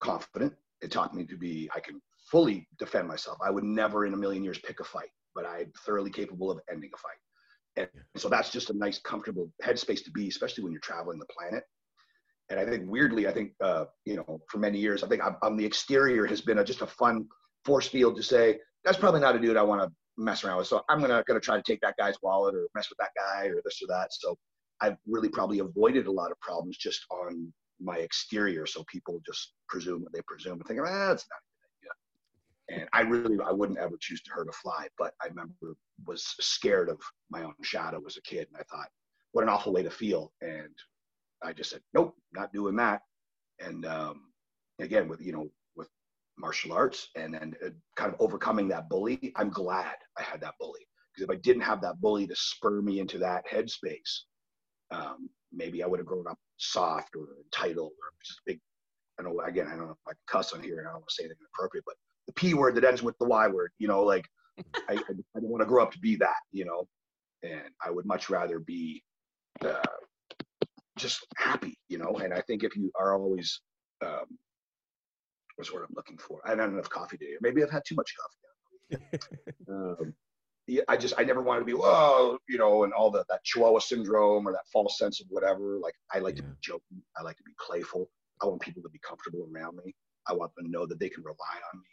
confident. It taught me to be I can fully defend myself. I would never in a million years pick a fight, but I'm thoroughly capable of ending a fight. And so that's just a nice, comfortable headspace to be, especially when you're traveling the planet. And I think weirdly, I think uh, you know, for many years, I think I'm, on the exterior has been a, just a fun force field to say that's probably not a dude I want to mess around with. So I'm gonna gonna try to take that guy's wallet or mess with that guy or this or that. So I've really probably avoided a lot of problems just on my exterior. So people just presume what they presume and think, ah, that's not a good idea. And I really, I wouldn't ever choose to hurt a fly. But I remember was scared of my own shadow as a kid, and I thought, what an awful way to feel. And I just said, nope, not doing that. And um, again, with you know, with martial arts, and then uh, kind of overcoming that bully, I'm glad I had that bully because if I didn't have that bully to spur me into that headspace, um, maybe I would have grown up soft or entitled or just big. I know again, I don't know if I can cuss on here, and I don't want to say anything inappropriate, but the P word that ends with the Y word, you know, like I, I, I don't want to grow up to be that, you know, and I would much rather be uh, just happy, you know. And I think if you are always, um, what's the word I'm looking for? I don't have enough coffee today. Maybe I've had too much coffee. um, yeah, I just I never wanted to be whoa, you know, and all the that Chihuahua syndrome or that false sense of whatever. Like I like to be joking. I like to be playful. I want people to be comfortable around me. I want them to know that they can rely on me.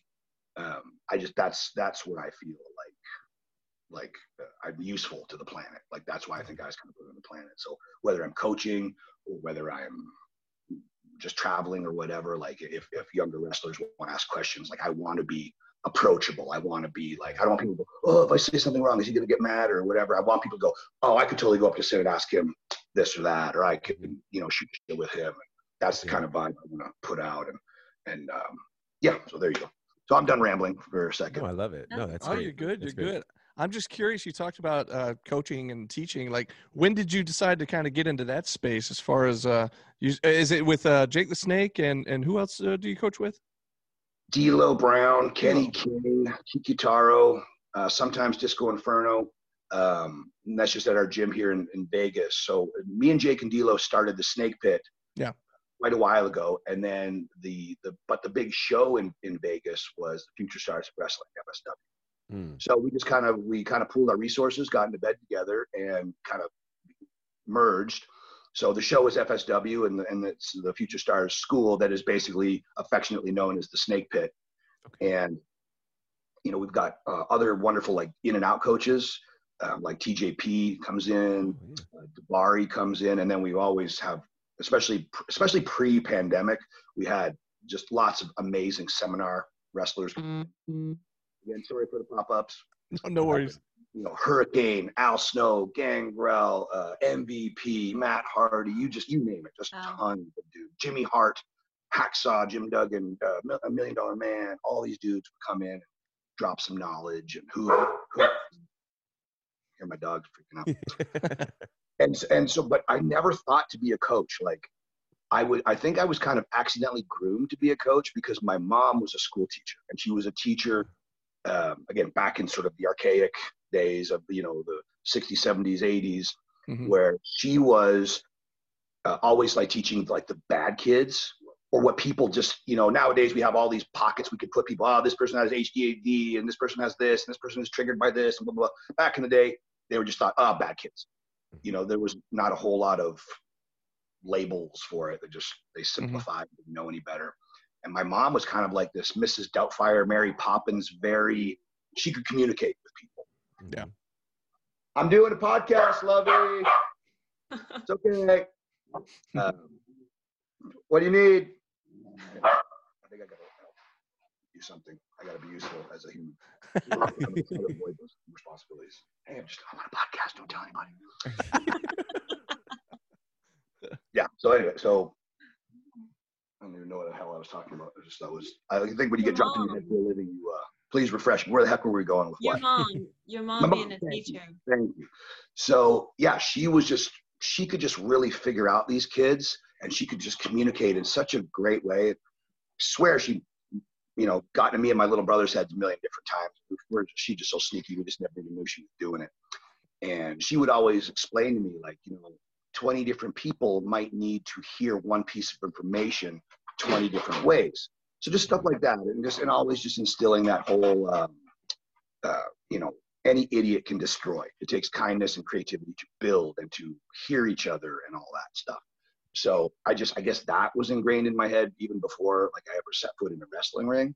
Um, I just that's that's where I feel like like uh, I'm useful to the planet. Like that's why I think I was kind of on the planet. So whether I'm coaching or whether I'm just traveling or whatever, like if if younger wrestlers want to ask questions, like I want to be approachable. I want to be like I don't want people to go, oh, if I say something wrong, is he gonna get mad or whatever? I want people to go, oh, I could totally go up to Sid and ask him this or that, or I could you know shoot shit with him. That's the kind of vibe I want to put out, and and um, yeah. So there you go. So I'm done rambling for a second. No, I love it. No, that's oh, great. you're good. You're That's great. good. I'm just curious. You talked about uh, coaching and teaching. Like, when did you decide to kind of get into that space? As far as uh, you, is it with uh, Jake the Snake and and who else uh, do you coach with? D'Lo Brown, Kenny King, Kiki Taro, uh, sometimes Disco Inferno. Um, and that's just at our gym here in, in Vegas. So me and Jake and D'Lo started the Snake Pit. Yeah. Quite a while ago, and then the the but the big show in in Vegas was the Future Stars of Wrestling FSW. Mm. So we just kind of we kind of pooled our resources, got into bed together, and kind of merged. So the show is FSW, and the, and it's the Future Stars School that is basically affectionately known as the Snake Pit. And you know we've got uh, other wonderful like in and out coaches, um, like TJP comes in, Oh, yeah. uh, Dabari comes in, and then we always have, especially especially pre-pandemic, we had just lots of amazing seminar wrestlers. Again, sorry for the pop-ups No, no worries. you know, Hurricane, Al Snow, Gangrel, uh, MVP, Matt Hardy, you just, you name it, just Wow. tons of dudes. Jimmy Hart, Hacksaw, Jim Duggan, uh, a Million Dollar Man, all these dudes would come in and drop some knowledge and who, who hear my dog freaking out. and, and so, but I never thought to be a coach. Like I would, I think I was kind of accidentally groomed to be a coach because my mom was a school teacher and she was a teacher um, again back in sort of the archaic days of you know the 60s 70s 80s Mhm. where she was uh, always like teaching like the bad kids or what people just you know nowadays we have all these pockets we could put people oh this person has ADHD and this person has this and this person is triggered by this and blah blah, blah. back in the day they were just thought oh bad kids you know there was not a whole lot of labels for it. They just they simplified didn't know any better. And my mom was kind of like this mrs doubtfire mary poppins very she could communicate with people. Yeah. i'm doing a podcast lovey. It's okay. Um, what do you need? I think i gotta do something. I gotta be useful as a human I'm trying to avoid those responsibilities. Hey, I'm just I'm on a podcast. Don't tell anybody. yeah. So anyway, so I don't even know what the hell I was talking about. I just that was. I think when you get dropped in your head for a living, you uh, please refresh. me. Where the heck were we going with Your what? mom, your mom mom, being a thank you. teacher. Thank you. So yeah, she was just she could just really figure out these kids, and she could just communicate in such a great way. I swear she, you know, gotten me and my little brother's heads a million different times. We're, she just so sneaky, we just never even knew she was doing it. And she would always explain to me like, you know, 20 different people might need to hear one piece of information 20 different ways. So just stuff like that, and just and always just instilling that whole, um, uh, you know, any idiot can destroy. It takes kindness and creativity to build and to hear each other and all that stuff. So I just, I guess that was ingrained in my head even before like I ever set foot in a wrestling ring.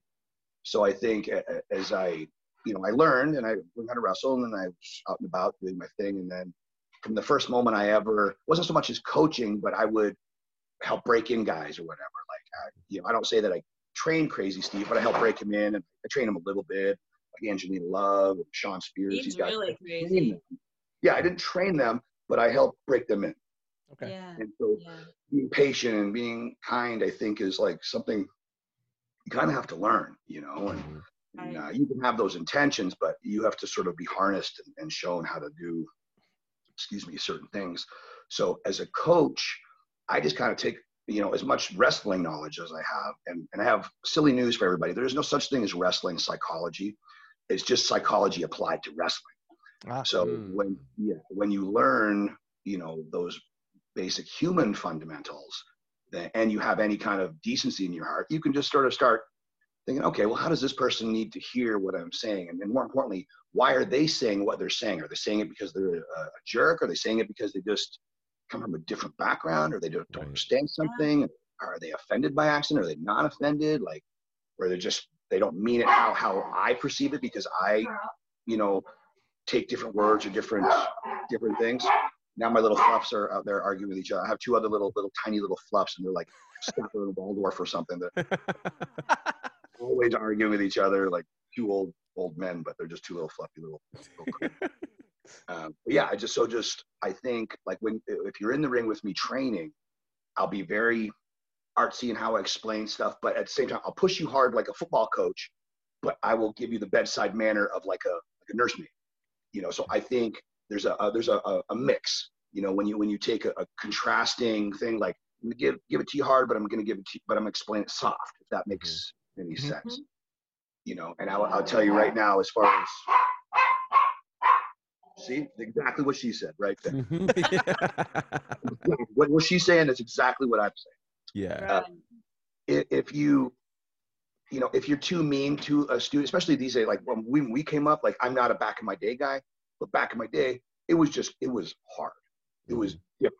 So I think as I, you know, I learned and I learned how to wrestle and then I was out and about doing my thing. And then from the first moment I ever, wasn't so much as coaching, but I would help break in guys or whatever. Like, I, you know, I don't say that I train Crazy Steve, but I help break him in and I train him a little bit, like Angelina Love and Sean Spears. He's these guys. really crazy. Yeah, I didn't train them, but I helped break them in. Okay. Yeah. And so Yeah. being patient and being kind, I think, is like something you kind of have to learn, you know. And, and uh, you can have those intentions, but you have to sort of be harnessed and, and shown how to do, excuse me, certain things. So as a coach, I just kind of take you know as much wrestling knowledge as I have, and and I have silly news for everybody. There is no such thing as wrestling psychology. It's just psychology applied to wrestling. Ah, So Mm. when yeah, when you learn, you know, those basic human fundamentals, and you have any kind of decency in your heart, you can just sort of start thinking, okay, well, how does this person need to hear what I'm saying? And then more importantly, why are they saying what they're saying? Are they saying it because they're a, a jerk? Are they saying it because they just come from a different background or they don't, don't understand something? Are they offended by accident? Are they not offended? Like, or they're just, they don't mean it how, how I perceive it because I, you know, take different words or different different things. Now my little fluffs are out there arguing with each other. I have two other little little tiny little fluffs, and they're like Statler and Waldorf or something. They're always arguing with each other, like two old old men, but they're just two little fluffy little. little um, yeah, I just so just I think like when if you're in the ring with me training, I'll be very artsy in how I explain stuff, but at the same time I'll push you hard like a football coach, but I will give you the bedside manner of like a like a nursemaid you know so i think there's a, a there's a, a, mix you know when you when you take a, a contrasting thing like i'm gonna give give it to you hard but i'm gonna give it to you but i'm gonna explain it soft if that makes any Mhm. sense. You know and I'll, I'll tell you right now as far as see? Exactly what she said right there. Mhm. what, what she's saying is exactly what i'm saying. Yeah. Uh, i- if you you know if you're too mean to a student especially these days like when we, we came up like i'm not a back in my day guy but back in my day it was just it was hard. It was mm-hmm. different.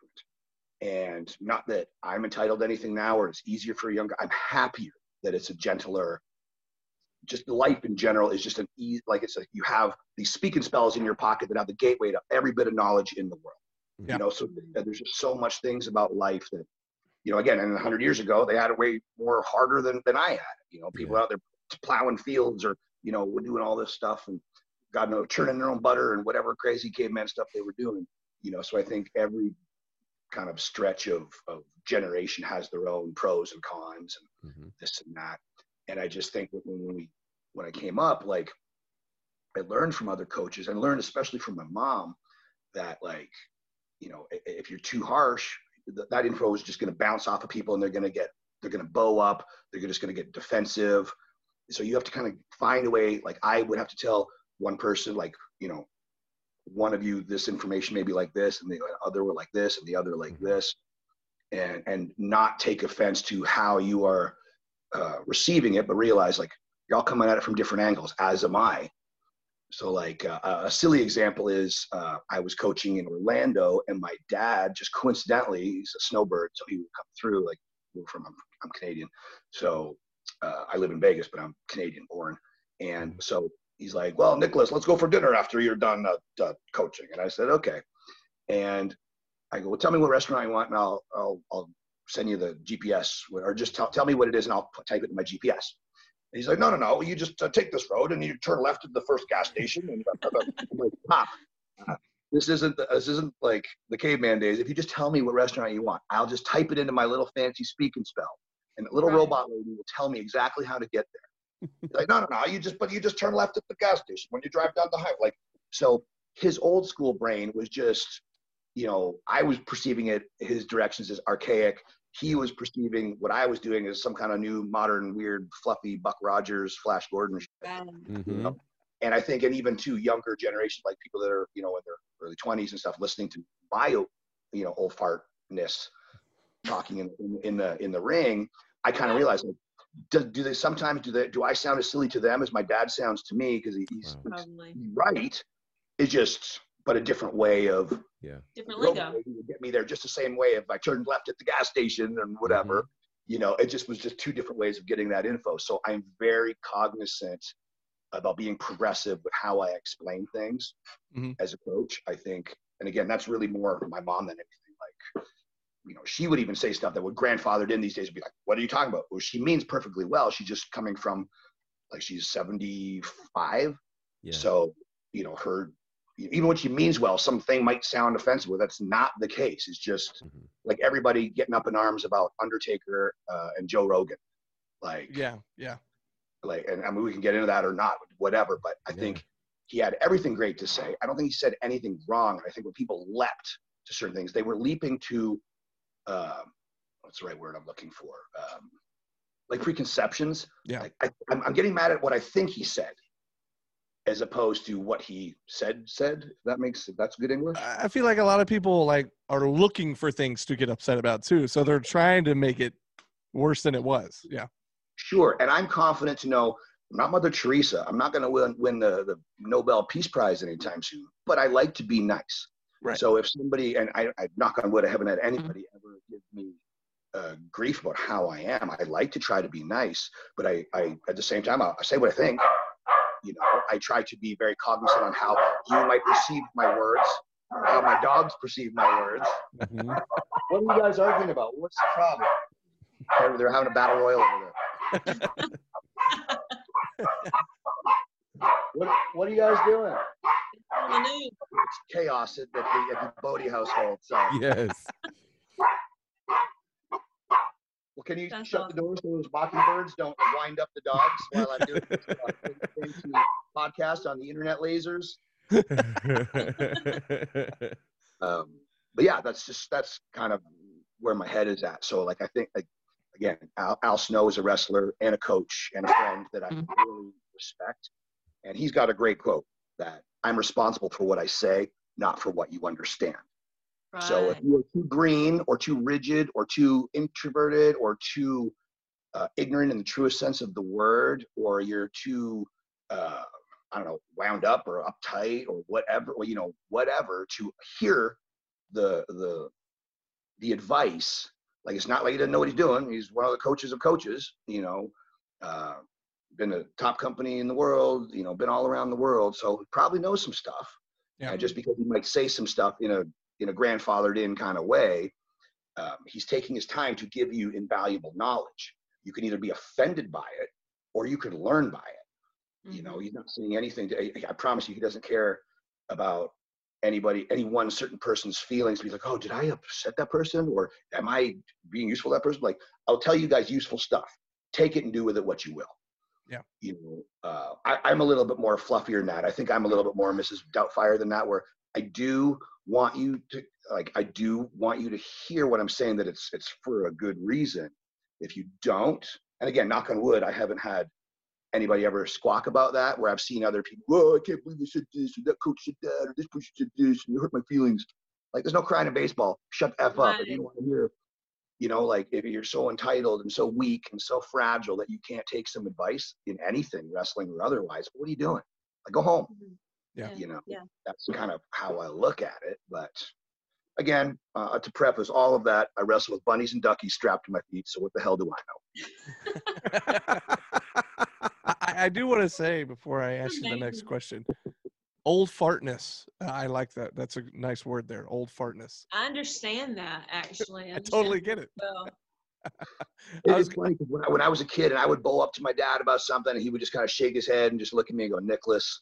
And not that i'm entitled to anything now or it's easier for a younger i'm happier that it's a gentler just life in general is just an easy like it's a you have these speaking spells in your pocket that have the gateway to every bit of knowledge in the world. Yeah. you know so there's just so much things about life that you know again and 100 years ago they had it way more harder than than i had you know people out there plowing fields or you know doing all this stuff and god knows churning their own butter and whatever crazy caveman stuff they were doing you know so i think every kind of stretch of of generation has their own pros and cons and Mhm. this and that. And I just think when, when we when I came up, like I learned from other coaches. and learned especially from my mom that like, you know, if you're too harsh, th- that info is just going to bounce off of people, and they're going to get they're going to bow up. They're just going to get defensive. So you have to kind of find a way. Like I would have to tell one person, like you know, one of you this information may be like this, and the other were like this, and the other like Mhm. this, and and not take offense to how you are uh, receiving it, but realize like you're all coming at it from different angles, as am I. So like uh, a silly example is uh, I was coaching in Orlando, and my dad just coincidentally he's a snowbird, so he would come through. Like we're from I'm, I'm Canadian, so uh, I live in Vegas, but I'm Canadian born, and so he's like, "Well, Nicholas, let's go for dinner after you're done uh, uh, coaching." And I said, "Okay," and I go, "Well, tell me what restaurant you want, and I'll I'll I'll send you the GPS, or just tell, tell me what it is, and I'll put- type it in my GPS." he's like, no, no, no. You just uh, take this road and you turn left at the first gas station. And I'm like, Pop, uh, this isn't the, this isn't like the caveman days. If you just tell me what restaurant you want, I'll just type it into my little fancy speak and spell, and the little Right. robot lady will tell me exactly how to get there. He's like, no, no, no. You just but you just turn left at the gas station when you drive down the highway. Like so, his old school brain was just, you know, I was perceiving it his directions as archaic. He was perceiving what I was doing as some kind of new, modern, weird, fluffy Buck Rogers, Flash Gordon shit Um, Mhm. and I think, and even to younger generations, like people that are, you know, in their early 20s and stuff, listening to my, you know, old fartness talking in, in, in the in the ring, I kind of realized, like, do, do they sometimes do they do I sound as silly to them as my dad sounds to me because he, he's, Wow. probably right. It's just, but a different way of yeah different Road lingo. rage get me there just the same way if I turned left at the gas station and whatever. You know, it just was just two different ways of getting that info. So I'm very cognizant about being progressive with how I explain things Mhm. as a coach. I think, and again, that's really more my mom than anything. Like, you know, she would even say stuff that would grandfathered in these days would be like, "What are you talking about?" Well, she means perfectly well. She's just coming from, like, she's 75, Yeah. so, you know, her, even when she means well, something might sound offensive. Well, that's not the case. It's just Mhm. like everybody getting up in arms about Undertaker uh, and Joe Rogan. Like, Yeah, yeah. like, and I mean, we can get into that or not, whatever, but I Yeah. think he had everything great to say. I don't think he said anything wrong. And I think when people leapt to certain things, they were leaping to, um, what's the right word I'm looking for? Um, like preconceptions. Yeah. Like, I, I'm, I'm getting mad at what I think he said as opposed to what he said said that makes that's good english I I feel like a lot of people like are looking for things to get upset about too. So they're trying to make it worse than it was. Yeah. sure and i'm confident to know i'm not mother teresa i'm not going to win, win the, the nobel peace prize anytime soon but i like to be nice Right. so if somebody and i, I knock on wood i haven't had anybody ever give me uh, grief about how i am. I like to try to be nice but i, I at the same time I, I say what i think. You know i try to be very cognizant on how you might perceive my words how my dogs perceive my words. Mhm. what are you guys arguing about? What's the problem? They're, they're having a battle royal over there. What, what are you guys doing? On the news. It's chaos at, at the, at the Bodhi household. So, Yes. well, can you That's shut the door so those mockingbirds don't wind up the dogs while I'm doing this uh, podcast on the internet lasers? Um, but yeah, that's just that's kind of where my head is at. So, like, I think, like, again, Al, Al Snow is a wrestler and a coach and a friend that I Mhm. really respect, and he's got a great quote that I'm responsible for what I say, not for what you understand. So if you're too green or too rigid or too introverted or too uh, ignorant in the truest sense of the word, or you're too, uh, I don't know, wound up or uptight or whatever, or you know, whatever, to hear the the the advice. Like it's not like he doesn't know what he's doing. He's one of the coaches of coaches. You know, uh, been a top company in the world. You know, been all around the world, so he probably knows some stuff. Yeah. And just because he might say some stuff in a in a grandfathered in kind of way, um, he's taking his time to give you invaluable knowledge. You can either be offended by it or you can learn by it. You know, Mhm. he's not saying anything. To, I, promise you, he doesn't care about anybody, any one certain person's feelings. Be like, oh, did I upset that person, or am I being useful to that person? Like, I'll tell you guys useful stuff. Take it and do with it what you will. Yeah. You know, uh, I, I'm a little bit more fluffier than that. I think I'm a little bit more Mrs. Doubtfire than that, where I do want you to like I do want you to hear what I'm saying that it's it's for a good reason. If you don't, and again, knock on wood, I haven't had anybody ever squawk about that where I've seen other people, whoa, I can't believe they said this, or that coach said that, or this person said this, and it hurt my feelings. Like there's no crying in baseball. Shut the F up. If you don't want to hear, you know, like if you're so entitled and so weak and so fragile that you can't take some advice in anything, wrestling or otherwise, what are you doing? Like go home Mhm. Yeah. you know Yeah. that's kind of how i look at it but again uh, to preface all of that i wrestle with bunnies and duckies strapped to my feet so what the hell do i know I, I do want to say before I ask you the next question, old fartness. Uh, I like that. That's a nice word there. Old fartness. I understand that actually. I understand totally get it. Well, I was- It's funny 'cause when I, when I was a kid and I would bowl up to my dad about something, and he would just kind of shake his head and just look at me and go, Nicholas,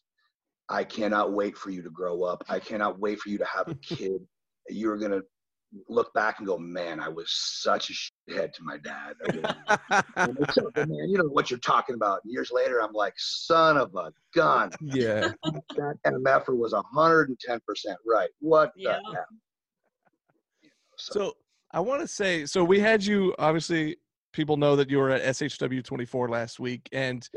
I cannot wait for you to grow up. I cannot wait for you to have a kid. You're going to look back and go, man, I was such a shithead to my dad. I really And man, you know what you're talking about. Years later, I'm like, son of a gun. yeah. That MFer was 110% right. What Yeah. the hell? You know, so, So I want to say, so we had you. Obviously, people know that you were at SHW 24 last week, and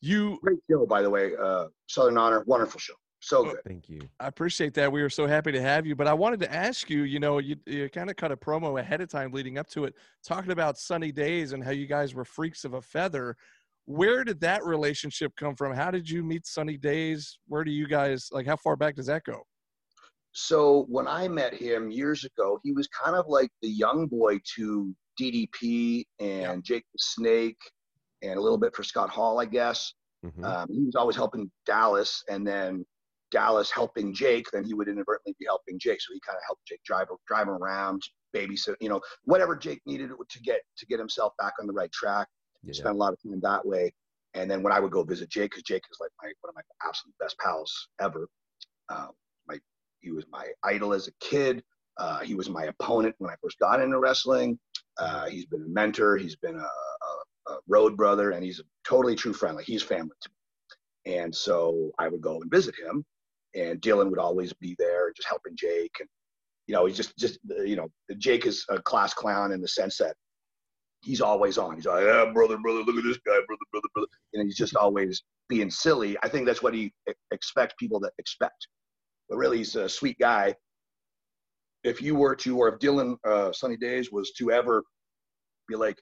you. great show, by the way. Uh, Southern Honor, wonderful show. So good. Thank you. I appreciate that. We were so happy to have you, but I wanted to ask you. You know, you, you kind of cut a promo ahead of time leading up to it, talking about sunny days and how you guys were freaks of a feather. Where did that relationship come from? How did you meet Sunny Days? Where do you guys like? How far back does that go? So when I met him years ago, he was kind of like the young boy to DDP and Jake the Snake and a little bit for Scott Hall, I guess. Mhm. Um, he was always helping Dallas, and then Dallas helping Jake. Then he would inadvertently be helping Jake, so he kind of helped Jake drive drive him around, babysit, you know, whatever Jake needed to get to get himself back on the right track. yeah. Spent a lot of time that way. And then when I would go visit Jake, because Jake is like my one of my absolute best pals ever. Um, my he was my idol as a kid. Uh, he was my opponent when I first got into wrestling. Uh, he's been a mentor. He's been a, a, a road brother, and he's a totally true friend. Like he's family to me. And so I would go and visit him, and Dylan would always be there, just helping Jake. And you know, he's just just you know, Jake is a class clown in the sense that he's always on. He's like, yeah, brother, brother, look at this guy, brother, brother, brother. And he's just always being silly. I think that's what he expects people to expect. But really, he's a sweet guy. If you were to, or if Dylan uh, Sunny Days was to ever be like,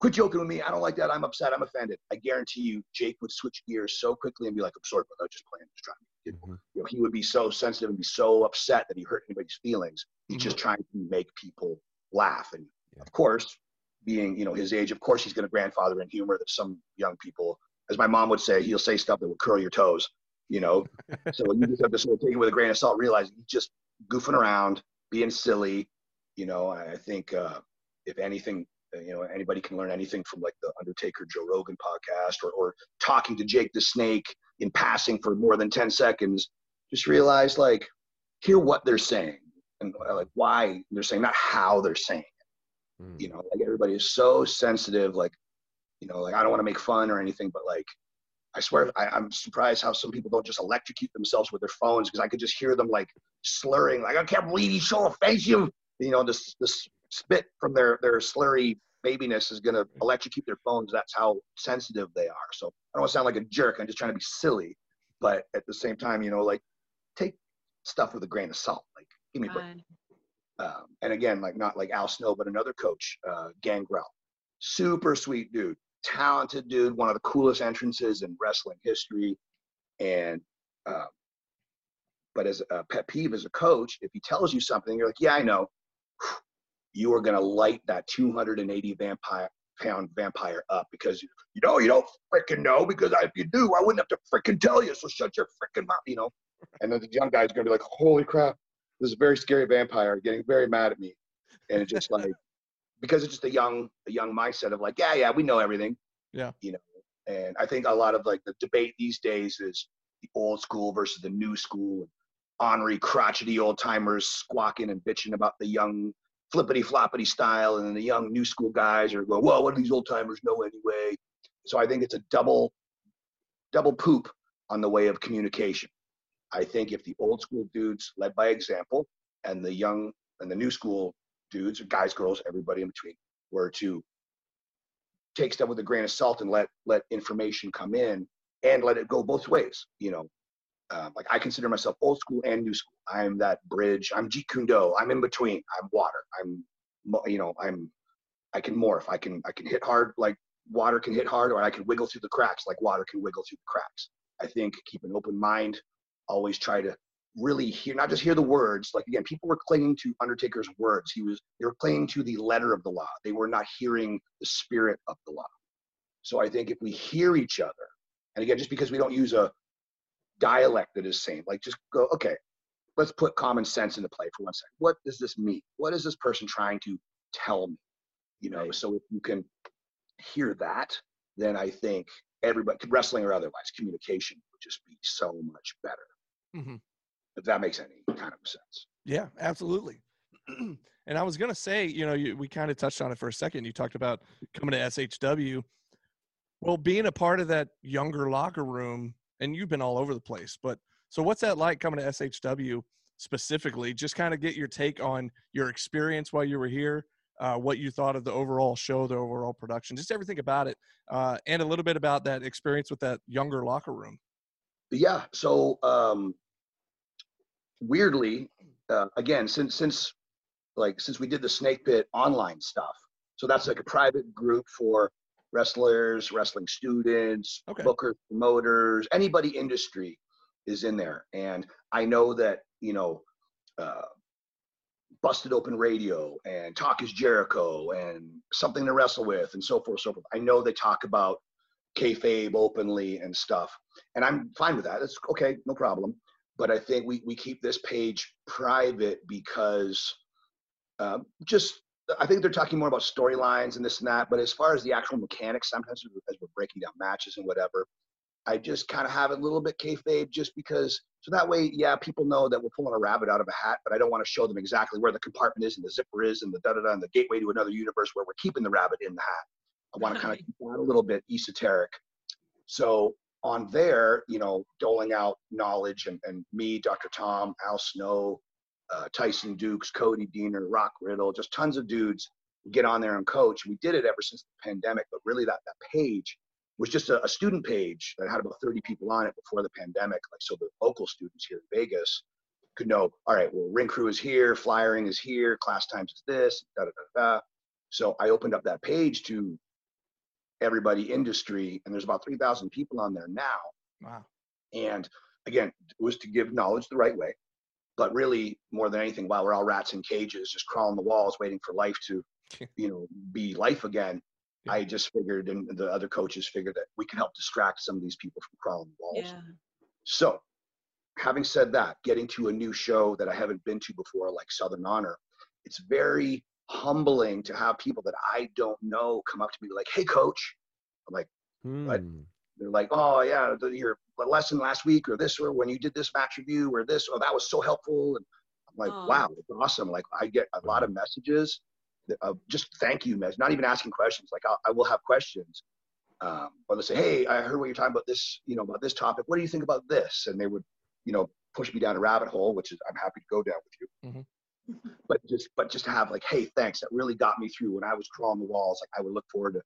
quit joking with me, I don't like that, I'm upset, I'm offended. I guarantee you, Jake would switch gears so quickly and be like, I'm sorry, brother, I'm just playing, just trying to get Mhm. you know, he would be so sensitive and be so upset that he hurt anybody's feelings. He's just trying to make people laugh. And Yeah. of course, being you know his age, of course he's going to grandfather in humor that some young people, as my mom would say, he'll say stuff that will curl your toes. You know, so you just have to sort of take it with a grain of salt, realizing he's just goofing around, being silly. You know, I I think uh, if anything, you know, anybody can learn anything from like the Undertaker Joe Rogan podcast or, or talking to Jake the Snake in passing for more than 10 seconds, just realize like, hear what they're saying and uh, like why they're saying, not how they're saying. Mm. You know, like everybody is so sensitive. Like, you know, like I don't want to make fun or anything, but like, I swear, I, I'm surprised how some people don't just electrocute themselves with their phones because I could just hear them like slurring, like I can't believe he's so offensive. You know, this this spit from their their slurry babiness is gonna electrocute their phones. That's how sensitive they are. So I don't want to sound like a jerk. I'm just trying to be silly, but at the same time, you know, like take stuff with a grain of salt. Like, give me a break. Um, and again, like not like Al Snow, but another coach, uh, Gangrel, super sweet dude, talented dude, one of the coolest entrances in wrestling history. And, uh, but as a pet peeve as a coach, if he tells you something, you're like, yeah, I know. You are going to light that 280 vampire pound vampire up because you know you don't freaking know because if you do, I wouldn't have to freaking tell you. So shut your freaking mouth, you know. And then the young guy's going to be like, holy crap, this is a very scary vampire getting very mad at me and it's just like because it's just a young a young mindset of like yeah yeah we know everything Yeah. you know and i think a lot of like the debate these days is the old school versus the new school ornery crotchety old timers squawking and bitching about the young flippity floppity style and then the young new school guys are going well what do these old timers know anyway so i think it's a double double poop on the way of communication I think if the old school dudes led by example and the young and the new school dudes, guys, girls, everybody in between, were to take stuff with a grain of salt and let let information come in and let it go both ways. You know, um, like I consider myself old school and new school. I'm that bridge. I'm Jeet Kune Do. I'm in between. I'm water. I'm, you know, I'm, I can morph. I can I can hit hard like water can hit hard, or I can wiggle through the cracks like water can wiggle through the cracks. I think keep an open mind always try to really hear not just hear the words like again people were clinging to undertaker's words he was they were clinging to the letter of the law they were not hearing the spirit of the law so i think if we hear each other and again just because we don't use a dialect that is same like just go okay let's put common sense into play for one second what does this mean what is this person trying to tell me You know, Right. so if you can hear that, then I think everybody, wrestling or otherwise, communication would just be so much better. Mm-hmm. If that makes any kind of sense. Yeah, absolutely. and I was gonna say, you know, you, we kind of touched on it for a second. You talked about coming to SHW. Well, being a part of that younger locker room, and you've been all over the place. But so, what's that like coming to SHW specifically? Just kind of get your take on your experience while you were here, uh, what you thought of the overall show, the overall production, just everything about it, uh, and a little bit about that experience with that younger locker room. yeah so um weirdly uh, again since since like since we did the snake pit online stuff so that's like a private group for wrestlers wrestling students Okay. bookers promoters anybody industry is in there and i know that you know uh, busted open radio and talk is jericho and something to wrestle with and so forth so forth i know they talk about kayfabe openly and stuff and I'm fine with that. It's okay, no problem. But I think we we keep this page private because uh, just I think they're talking more about storylines and this and that. But as far as the actual mechanics, sometimes as we're breaking down matches and whatever, I just kind of have it a little bit kayfabe just because. So that way, yeah, people know that we're pulling a rabbit out of a hat, but I don't want to show them exactly where the compartment is and the zipper is and the da da da and the gateway to another universe where we're keeping the rabbit in the hat. I want to kind of keep that a little bit esoteric. So on there, you know, doling out knowledge and, and me, Dr. Tom, Al Snow, uh, Tyson Dux, Cody Deaner, Rock Riddle, just tons of dudes get on there and coach. We did it ever since the pandemic, but really that, that page was just a, a student page that had about 30 people on it before the pandemic. Like, so the local students here in Vegas could know, all right, well, ring crew is here, flyering is here, class times is this, da da da da. So I opened up that page to everybody industry, and there's about 3,000 people on there now. Wow. And again, it was to give knowledge the right way, but really more than anything, while we're all rats in cages, just crawling the walls, waiting for life to, you know, be life again. Yeah. I just figured, and the other coaches figured that we could help distract some of these people from crawling the walls. Yeah. So, having said that, getting to a new show that I haven't been to before, like Southern Honor, it's very humbling to have people that I don't know come up to me like, "Hey, coach," I'm like. What? Hmm. They're like, oh yeah, the, your lesson last week or this or when you did this match review or this or that was so helpful. And I'm like, Aw. wow, it's awesome. Like I get a lot of messages of just thank you, mess, not even asking questions. Like I'll, I will have questions, um, or they'll say, hey, I heard what you're talking about this, you know, about this topic. What do you think about this? And they would, you know, push me down a rabbit hole, which is I'm happy to go down with you. Mhm. But just, but just to have like, hey, thanks. That really got me through when I was crawling the walls. Like I would look forward to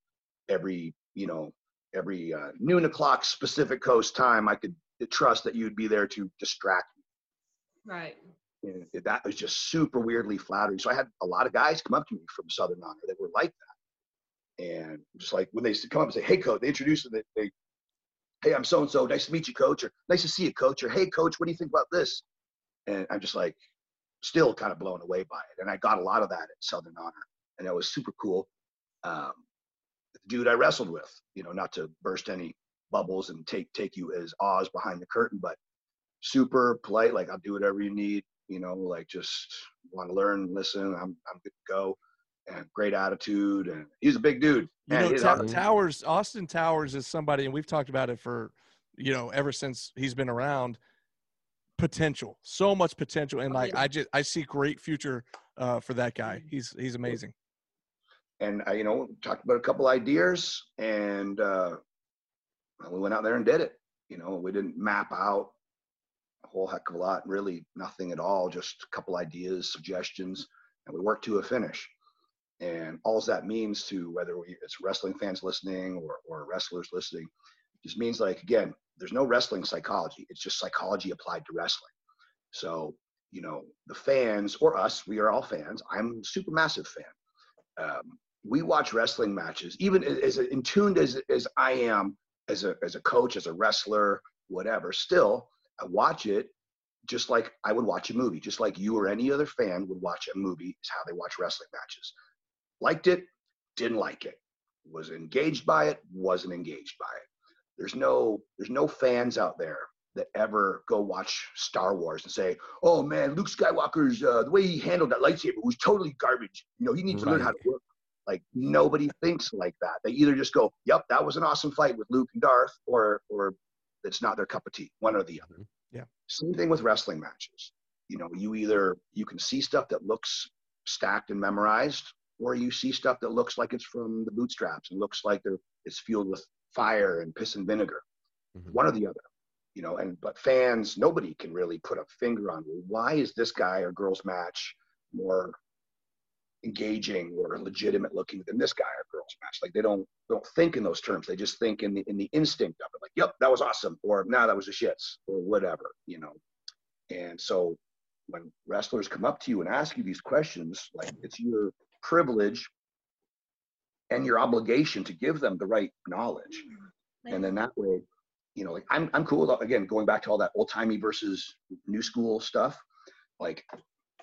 every, you know, every uh, noon o'clock Pacific Coast time, I could trust that you'd be there to distract Right. me. And that was just super weirdly flattering. So I had a lot of guys come up to me from Southern Honor that were like that. And just like when they come up and say, hey, coach, they introduce them, they, they hey, I'm so and so. Nice to meet you, coach. Or nice to see you, coach. Or hey, coach, what do you think about this? And I'm just like, still kind of blown away by it. And I got a lot of that at Southern Honor. And that was super cool. Um, dude I wrestled with, you know, not to burst any bubbles and take take you as Oz behind the curtain, but super polite. Like I'll do whatever you need. You know, like just want to learn, listen. I'm I'm good to go. And great attitude. And he's a big dude. You Man, know, Ta- awesome. Towers, Austin Towers is somebody, and we've talked about it for, you know, ever since he's been around. Potential, so much potential, and Oh, like. I just I see great future uh, for that guy. Mm-hmm. He's he's amazing. And I, you know, talked about a couple ideas, and uh, we went out there and did it. You know, we didn't map out a whole heck of a lot, really nothing at all, just a couple ideas, suggestions, and we worked to a finish. And all that means to whether we, it's wrestling fans listening or, or wrestlers listening, just means like again, there's no wrestling psychology. It's just psychology applied to wrestling. So you know, the fans or us, we are all fans. I'm a super massive fan. Um, we watch wrestling matches, even as in tuned as as I am as a as a coach, as a wrestler, whatever. Still, I watch it just like I would watch a movie, just like you or any other fan would watch a movie. Is how they watch wrestling matches. Liked it, didn't like it, was engaged by it, wasn't engaged by it. There's no there's no fans out there that ever go watch Star Wars and say, "Oh man, Luke Skywalker's uh, the way he handled that lightsaber was totally garbage." You know, he needs to learn how to work Like nobody thinks like that. They either just go, "Yep, that was an awesome fight with Luke and Darth," or or it's not their cup of tea. One or the other. Yeah. Same thing with wrestling matches. You know, you either you can see stuff that looks stacked and memorized, or you see stuff that looks like it's from the bootstraps and looks like they're it's fueled with fire and piss and vinegar. Mhm. One or the other. You know, and but fans, nobody can really put a finger on well, why is this guy or girl's match more engaging or legitimate looking than this guy or girl's match. Like they don't don't think in those terms. They just think in the in the instinct of it. Like, yep, that was awesome, or now nah, that was a shits, or whatever, you know. And so when wrestlers come up to you and ask you these questions, like it's your privilege and your obligation to give them the right knowledge. Mm-hmm. And then that way, you know, like I'm I'm cool with again going back to all that old timey versus new school stuff. Like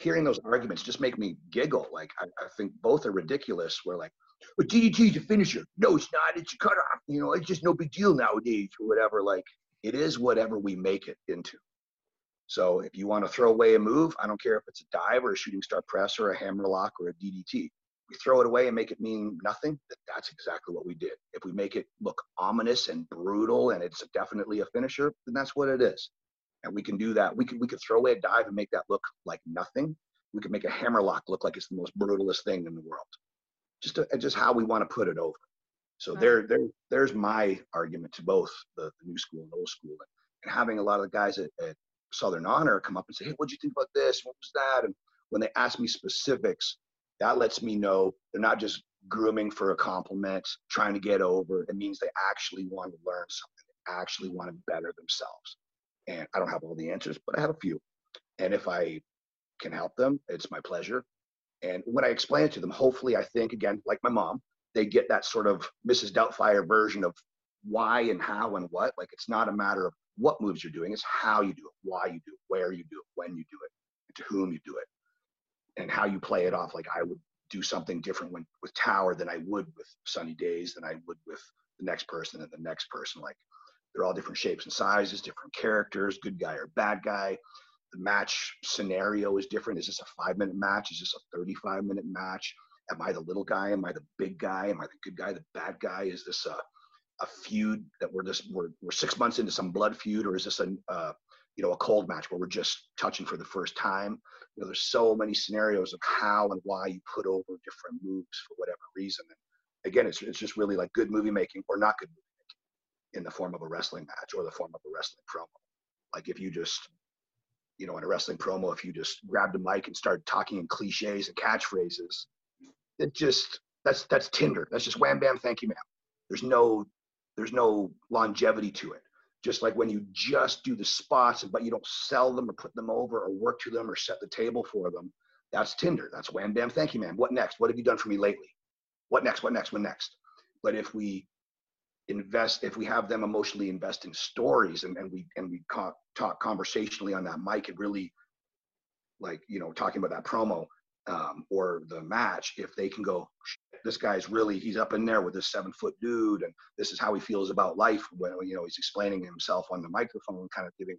hearing those arguments just make me giggle. Like I, I think both are ridiculous. We're like, but DDT's a finisher. No, it's not. It's a cutoff. You know, it's just no big deal nowadays or whatever. Like it is whatever we make it into. So if you want to throw away a move, I don't care if it's a dive or a shooting star press or a hammer lock or a DDT. We throw it away and make it mean nothing. That's exactly what we did. If we make it look ominous and brutal and it's definitely a finisher, then that's what it is and we can do that. We could we could throw away a dive and make that look like nothing. We could make a hammer lock look like it's the most brutalist thing in the world. Just to, just how we want to put it over. So Right. there there there's my argument to both the, the new school and old school, and, and having a lot of the guys at, at Southern Honor come up and say, "Hey, what'd you think about this? What was that?" And when they ask me specifics, that lets me know they're not just grooming for a compliment, trying to get over. It means they actually want to learn something. They actually want to better themselves and I don't have all the answers, but I have a few. And if I can help them, it's my pleasure. And when I explain it to them, hopefully, I think again, like my mom, they get that sort of Mrs. Doubtfire version of why and how and what. Like it's not a matter of what moves you're doing; it's how you do it, why you do it, where you do it, when you do it, to whom you do it, and how you play it off. Like I would do something different when with Tower than I would with Sunny Days, than I would with the next person and the next person. Like they're all different shapes and sizes, different characters, good guy or bad guy. The match scenario is different. Is this a five minute match? Is this a 35 minute match? Am I the little guy? Am I the big guy? Am I the good guy, the bad guy? Is this a, a feud that we're just we're, we're six months into some blood feud, or is this a uh, you know a cold match where we're just touching for the first time? You know, there's so many scenarios of how and why you put over different moves for whatever reason. And again, it's it's just really like good movie making or not good movie in the form of a wrestling match or the form of a wrestling promo. Like if you just, you know, in a wrestling promo, if you just grabbed a mic and started talking in cliches and catchphrases, it just that's that's Tinder. That's just wham bam, thank you, ma'am. There's no there's no longevity to it. Just like when you just do the spots, but you don't sell them or put them over or work to them or set the table for them, that's Tinder. That's wham bam, thank you, ma'am. What next? What have you done for me lately? What next? What next? What next? But if we invest if we have them emotionally invest in stories and, and we and we co- talk conversationally on that mic and really like you know talking about that promo um, or the match if they can go this guy's really he's up in there with this seven foot dude and this is how he feels about life when you know he's explaining himself on the microphone kind of giving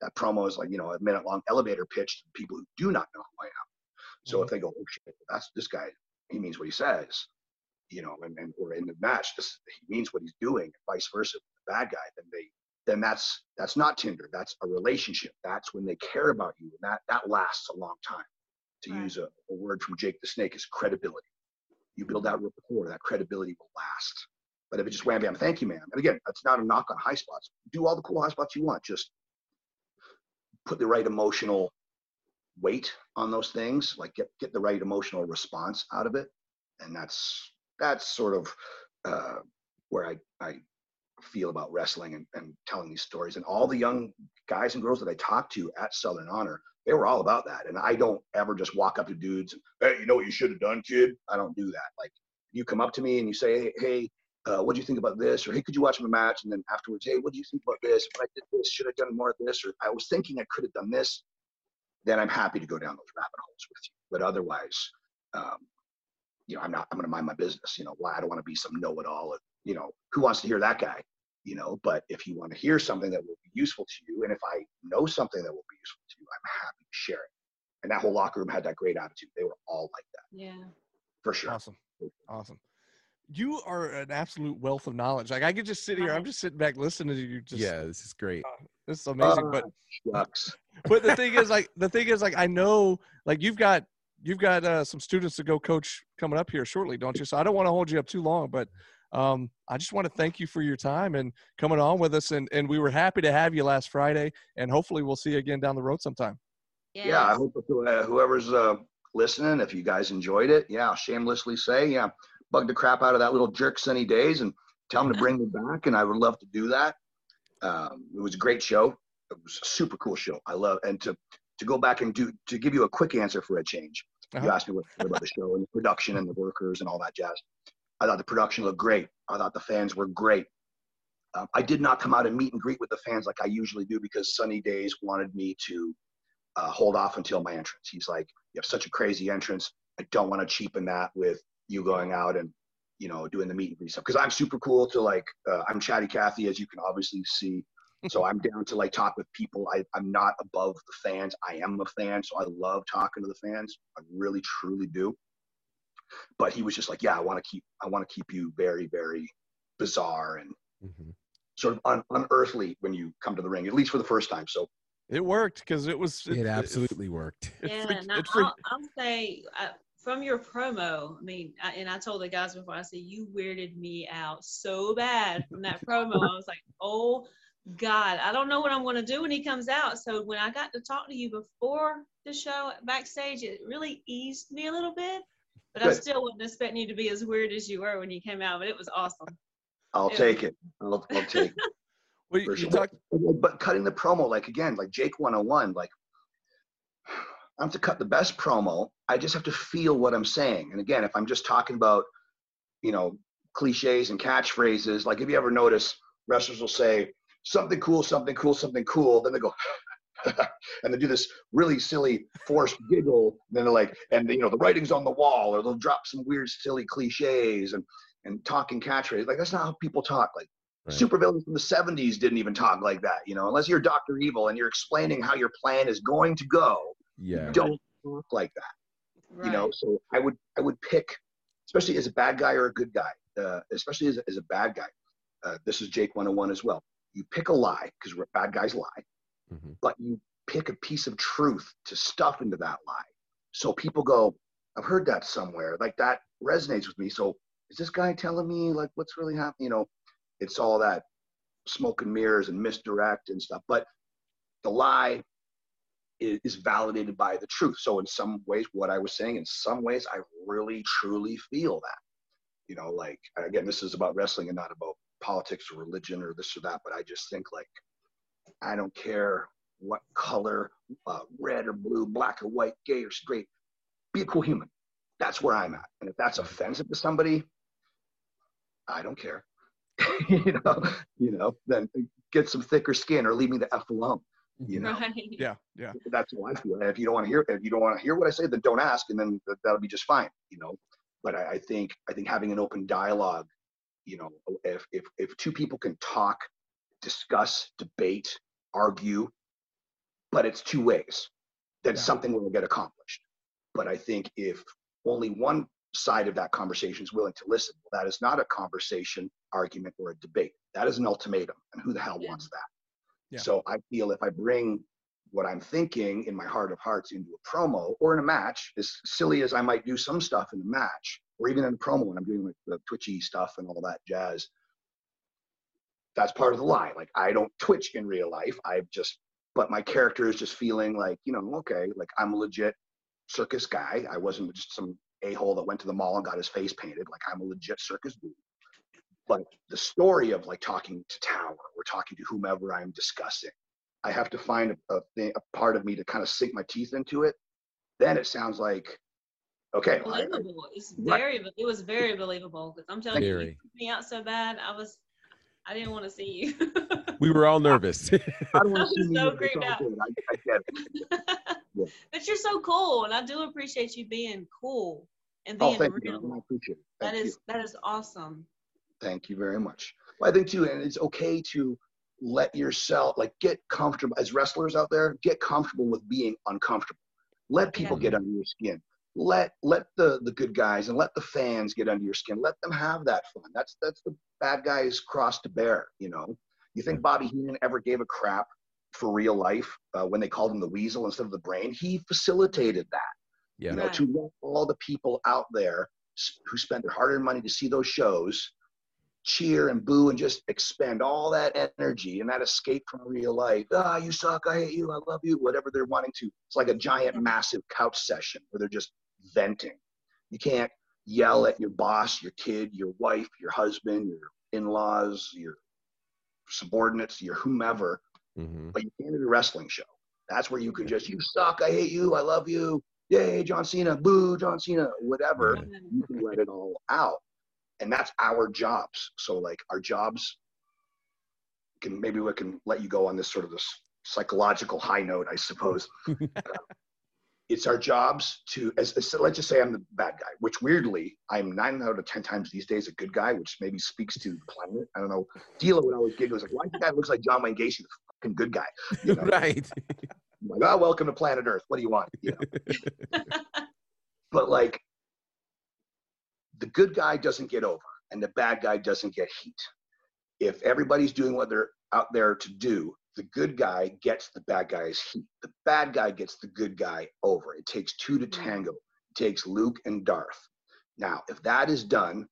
that promo is like you know a minute long elevator pitch to people who do not know who i am. So if they go oh shit that's this guy he means what he says you know, and, and or in the match, this he means what he's doing, and vice versa. The bad guy, then they then that's that's not Tinder. That's a relationship. That's when they care about you, and that that lasts a long time. To Right. use a, a word from Jake the Snake is credibility. You build that rapport, that credibility will last. But if it's just wham bam, thank you, ma'am. And again, that's not a knock on high spots. Do all the cool high spots you want. Just put the right emotional weight on those things. Like get get the right emotional response out of it, and that's that's sort of uh, where I, I feel about wrestling and, and telling these stories. And all the young guys and girls that I talked to at Southern Honor, they were all about that. And I don't ever just walk up to dudes and, hey, you know what you should have done, kid? I don't do that. Like, you come up to me and you say, hey, hey uh, what do you think about this? Or hey, could you watch my match? And then afterwards, hey, what do you think about this? If I did this, should I have done more of this? Or I was thinking I could have done this. Then I'm happy to go down those rabbit holes with you. But otherwise, um, you know, I'm not, I'm going to mind my business. You know, why I don't want to be some know it all. You know, who wants to hear that guy? You know, but if you want to hear something that will be useful to you, and if I know something that will be useful to you, I'm happy to share it. And that whole locker room had that great attitude. They were all like that Yeah. for sure. Awesome. Awesome. You are an absolute wealth of knowledge. Like I could just sit here. I'm just sitting back listening to you. Just yeah, this is great. this is amazing. Uh, but Shucks. but the thing is like the thing is like I know like you've got you've got uh, some students to go coach coming up here shortly, don't you? So I don't want to hold you up too long, but um, I just want to thank you for your time and coming on with us. And and we were happy to have you last Friday, and hopefully we'll see you again down the road sometime. Yeah, I hope uh, whoever's uh, listening, if you guys enjoyed it, yeah, I'll shamelessly say, yeah, bug the crap out of that little jerk Sunny Days and tell him to bring me back, and I would love to do that. Um, it was a great show. It was a super cool show. I love and to to go back and do to give you a quick answer for a change. You Uh-huh. asked me what what about the show and the production and the workers and all that jazz. I thought the production looked great. I thought the fans were great. Um, I did not come out and meet and greet with the fans like I usually do because Sunny Days wanted me to uh, hold off until my entrance. He's like, "You have such a crazy entrance. I don't want to cheapen that with you going out and you know doing the meet and greet stuff because I'm super cool to like uh, I'm chatty Cathy as you can obviously see. So I'm down to like talk with people. I, I'm not above the fans. I am a fan, so I love talking to the fans. I really truly do. But he was just like, yeah, I want to keep I want to keep you very very bizarre and Mhm. sort of un- unearthly when you come to the ring, at least for the first time. So It worked because it was It absolutely worked. It yeah, freaked- now it freaked- I'll, I'll say uh, from your promo. I mean, I, and I told the guys before. I said you weirded me out so bad from that promo. I was like, oh God, I don't know what I'm going to do when he comes out. So when I got to talk to you before the show backstage, it really eased me a little bit. But I still wasn't expecting you to be as weird as you were when you came out. But it was awesome. I'll Yeah. take it. I'll, I'll take it. well, you, for you sure. talked But cutting the promo, like again, like Jake 101, like I have to cut the best promo. I just have to feel what I'm saying. And again, if I'm just talking about, you know, cliches and catchphrases, like if you ever notice, wrestlers will say something cool, something cool, something cool, then they go, and they do this really silly forced giggle. And then they're like, and you know, the writing's on the wall, or they'll drop some weird, silly cliches and and talking catchphrases. Like that's not how people talk. Like Right. supervillains from the 70s didn't even talk like that, you know, unless you're Dr. Evil and you're explaining how your plan is going to go. Yeah. Don't talk like that, Right. you know. So I would I would pick, especially as a bad guy or a good guy, uh, especially as, a- as a bad guy. Uh, this is Jake 101 as well. You pick a lie because bad guys lie, Mhm. but you pick a piece of truth to stuff into that lie. So people go, I've heard that somewhere. Like that resonates with me. So is this guy telling me like what's really happening? You know, it's all that smoke and mirrors and misdirect and stuff. But the lie is, is validated by the truth. So in some ways, what I was saying, in some ways, I really truly feel that. You know, like again, this is about wrestling and not about politics or religion or this or that. But I just think like I don't care what color, uh, red or blue, black or white, gay or straight. Be a cool human. That's where I'm at. And if that's offensive to somebody, I don't care. you know, you know, then get some thicker skin or leave me the f alone. You know, Right. yeah yeah that's how I feel. And if you don't want to hear, if you don't want to hear what I say, then don't ask, and then that, that'll be just fine. You know, but I, I think I think having an open dialogue, you know, if if if two people can talk, discuss, debate, argue, but it's two ways, then Yeah. something will get accomplished. But I think if only one side of that conversation is willing to listen, well, that is not a conversation, argument, or a debate. That is an ultimatum, and who the hell Yeah. wants that? Yeah. So I feel if I bring what I'm thinking in my heart of hearts into a promo or in a match, as silly as I might do some stuff in a match, or even in promo when I'm doing like the twitchy stuff and all that jazz, that's part of the lie. Like I don't twitch in real life. I've just, but my character is just feeling like, you know, okay, like I'm a legit circus guy. I wasn't just some a-hole that went to the mall and got his face painted. Like I'm a legit circus dude. But the story of like talking to Tower or talking to whomever I'm discussing, I have to find a, a, thing, a part of me to kind of sink my teeth into it. Then it sounds like, okay, I- I- believable. It's Right. very, it was very believable because I'm telling you, you freaked me out so bad. I was, I didn't want to see you. We were all nervous. I don't want I to see was so creeped out. I, I get it. Yeah. but you're so cool, and I do appreciate you being cool and Oh, being thank you. real. man. I appreciate it. That Thank you. is that is awesome. Thank you very much. Well, I think too, and it's okay to let yourself like get comfortable as wrestlers out there. Get comfortable with being uncomfortable. Let people Yeah. get under your skin. Let let the the good guys and let the fans get under your skin. Let them have that fun. That's that's the bad guys cross to bear. You know, you think Bobby Heenan ever gave a crap for real life uh, when they called him the weasel instead of the brain? He facilitated that. Yeah. You know, Right. to let all the people out there who spend their hard-earned money to see those shows cheer and boo and just expend all that energy and that escape from real life. Ah, you suck. I hate you. I love you. Whatever they're wanting to. It's like a giant, massive couch session where they're just venting. You can't yell at your boss, your kid, your wife, your husband, your in-laws, your subordinates, your whomever, mm-hmm. but you can at a wrestling show. That's where you can just, you suck. I hate you. I love you. Yay, John Cena. Boo, John Cena. Whatever Yeah. you can let it all out and that's our jobs so like our jobs can maybe we can let you go on this sort of this psychological high note i suppose it's our jobs to as, as let's just say i'm the bad guy which weirdly i'm nine out of ten times these days a good guy which maybe speaks to the planet i don't know Dila would always giggle like why the guy looks like john wayne gacy the fucking good guy you know? right. I'm like, oh, welcome to planet Earth. What do you want? You know? but like, the good guy doesn't get over, and the bad guy doesn't get heat. If everybody's doing what they're out there to do, the good guy gets the bad guy's heat. The bad guy gets the good guy over. It takes two to mm. tango. It takes Luke and Darth. Now, if that is done,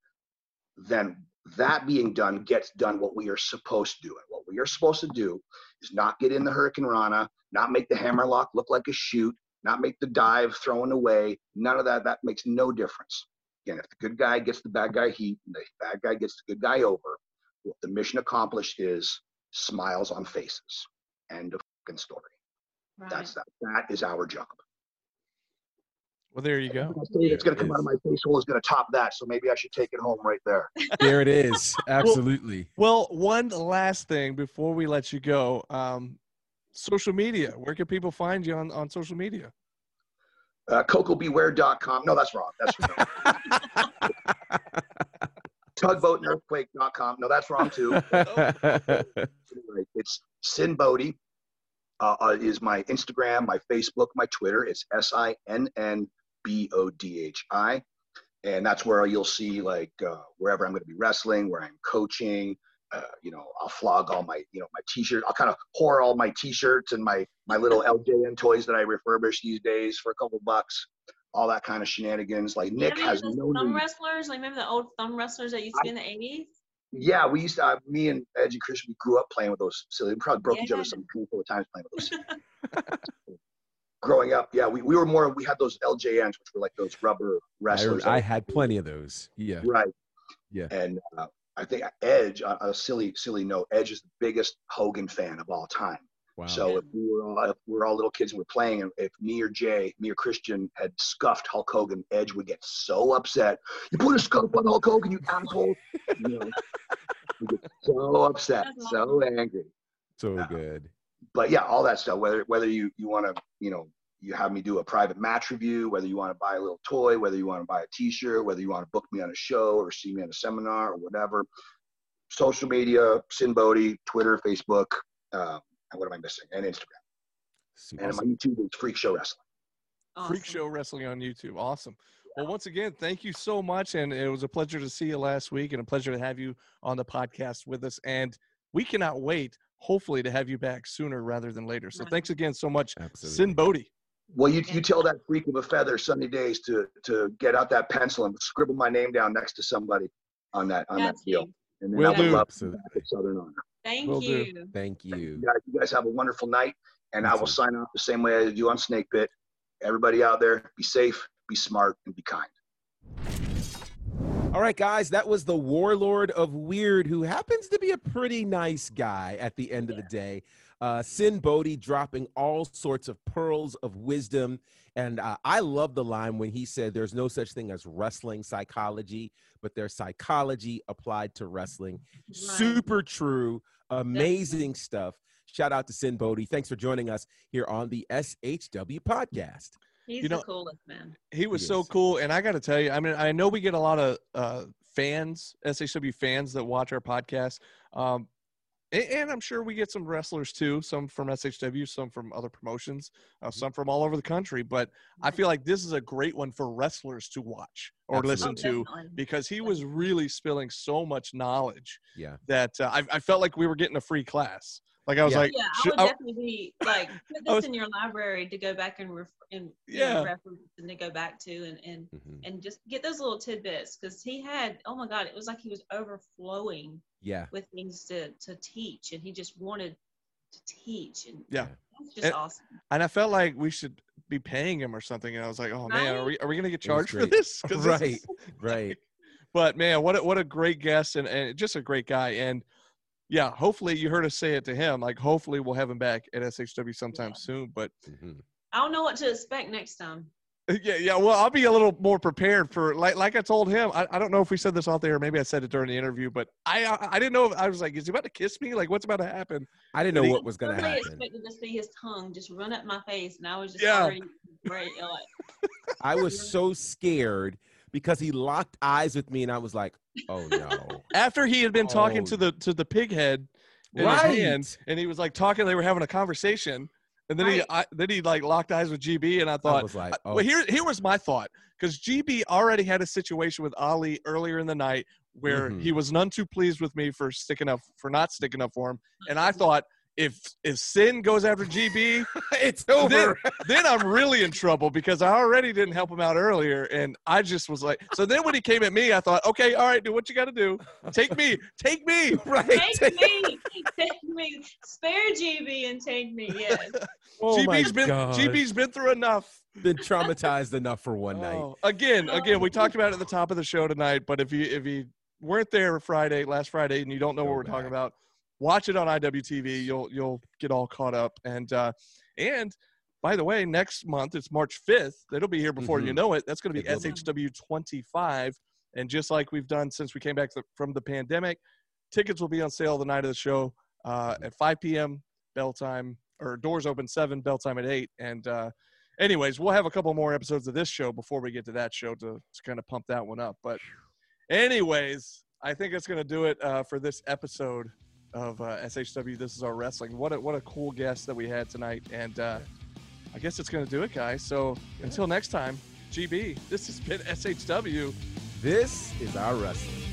then that being done gets done what we are supposed to do. And what we are supposed to do is not get in the hurricanrana, not make the hammerlock look like a shoot, not make the dive thrown away. None of that. That makes no difference. Again, if the good guy gets the bad guy heat and the bad guy gets the good guy over, what the mission accomplished is smiles on faces. End of fucking story. Right. That's that. That is our job. Well, there you go. It's going to It come out of my face hole is going to top that. So maybe I should take it home right there. There it is. Absolutely. Well, one last thing before we let you go. Um, social media. Where can people find you on, on social media? Uh, CocoBeware.com. No, that's wrong. That's wrong. Tugboatandearthquake.com. No, that's wrong too. It's Sinn Bodhi. Uh, uh, is my Instagram, my Facebook, my Twitter. It's S I N N B O D H I, and that's where you'll see like uh, wherever I'm going to be wrestling, where I'm coaching. Uh, you know, I'll flog all my you know my T-shirt. I'll kind of whore all my T-shirts and my my little LJN toys that I refurbish these days for a couple bucks. All that kind of shenanigans. Like Nick has no thumb need. wrestlers? Like remember the old thumb wrestlers that used to be in the eighties? Yeah, we used to. Uh, me and Edge and Christian, we grew up playing with those. silly. we probably broke each other Yeah. some handful of times playing with those. Growing up, yeah, we, we were more. We had those LJNs, which were like those rubber I, wrestlers. I had plenty of those. Yeah. right. Yeah. And uh, I think Edge, on a silly silly note, Edge is the biggest Hogan fan of all time. Wow. So if we were all if we were all little kids and we're playing, and if me or Jay, me or Christian had scuffed Hulk Hogan, Edge would get so upset. You put a scuff on Hulk Hogan, you asshole! You know, we get so upset, so angry. so yeah. good. But yeah, all that stuff. Whether whether you you want to you know you have me do a private match review, whether you want to buy a little toy, whether you want to buy a T-shirt, whether you want to book me on a show or see me on a seminar or whatever. Social media, Sinn Bodhi, Twitter, Facebook, um, and what am I missing? And Instagram. Super. And my YouTube is Freak Show Wrestling. Freak Show Wrestling on YouTube. Awesome. Well, once again, thank you so much. And it was a pleasure to see you last week and a pleasure to have you on the podcast with us. And we cannot wait, hopefully, to have you back sooner rather than later. So thanks again so much, Absolutely. Sinn Bodhi. Well, you you tell that freak of a feather Sunday days to to get out that pencil and scribble my name down next to somebody on that on that Got deal. You. And then Will I would do. love to Absolutely. back at Southern Honor. Thank Will do. you. Thank You you. guys, you guys have a wonderful night, and You I will too. sign off the same way I do on Snake Pit. Everybody out there, be safe, be smart, and be kind. All right, guys, that was the warlord of weird, who happens to be a pretty nice guy at the end of the day. Uh, Sinn Bodhi dropping all sorts of pearls of wisdom. And uh, I love the line when he said, There's no such thing as wrestling psychology, but there's psychology applied to wrestling. Right. Super true. Amazing stuff. Shout out to Sinn Bodhi. Thanks for joining us here on the SHW podcast. He's You know- the coolest man. He was He so cool. And I got to tell you, I mean, I know we get a lot of uh, fans, SHW fans that watch our podcast. Um, and, and I'm sure we get some wrestlers too, some from SHW, some from other promotions, uh, Mm-hmm. some from all over the country. But I feel like this is a great one for wrestlers to watch or Absolutely. listen to Oh, because he was really spilling so much knowledge Yeah. that uh, I, I felt like we were getting a free class. Like I was Yeah. like, yeah, I would I- definitely be like put this was- in your library to go back and ref- and Yeah. know, reference and to go back to and and Mhm. and just get those little tidbits because he had oh my god it was like he was overflowing Yeah. with things to to teach and he just wanted to teach and Yeah. that's just And- awesome and I felt like we should be paying him or something. And I was like, oh man, are we are we gonna get charged for great. this? 'Cause this Right. is- Right. but man, what a, what a great guest and, and just a great guy. And yeah, hopefully you heard us say it to him. Like hopefully we'll have him back at SHW sometime Yeah. soon. But Mhm. I don't know what to expect next time yeah, yeah. Well, I'll be a little more prepared for like like I told him. I, I don't know if we said this out there, or maybe I said it during the interview, but I I, I didn't know. If, I was like, is he about to kiss me? Like, what's about to happen? I didn't know he- what was going to totally happen. expected to see his tongue just run up my face and I was just Yeah. already great I was so scared because he locked eyes with me and I was like, oh no. After he had been talking Oh. to the to the pig head in his hand, and he was like talking, they were having a conversation, and then he I, then he like locked eyes with GB, and I I thought, was like, oh, Well, here here was my thought because GB already had a situation with Ali earlier in the night where Mhm. he was none too pleased with me for sticking up for not sticking up for him, and I thought if if Sinn goes after GB, it's then, over. then I'm really in trouble because I already didn't help him out earlier, and I just was like, so then when he came at me, I thought, okay, all right, do what you got to do, take me, take me. right. take me take me spare GB and take me yes Oh my GB's been God. GB's been through enough. been traumatized enough for one oh. night. Oh, Again, again, we talked about it at the top of the show tonight, but if you if you weren't there Friday, last Friday, and you don't know Go what we're talking about, watch it on IWTV. You'll you'll get all caught up. And uh and by the way, next month it's March 5th. It'll be here before you Mhm. know it. That's going to be It. SHW 25. And just like we've done since we came back th- from the pandemic, tickets will be on sale the night of the show uh, at 5 p.m. bell time, or doors open 7, bell time at 8. And uh, anyways, we'll have a couple more episodes of this show before we get to that show to, to kind of pump that one up. But, anyways, I think it's going to do it uh, for this episode of uh, SHW. This is our wrestling. What a, what a cool guest that we had tonight. And uh, I guess it's going to do it, guys. So until next time, GB, this has been SHW. This is our wrestling.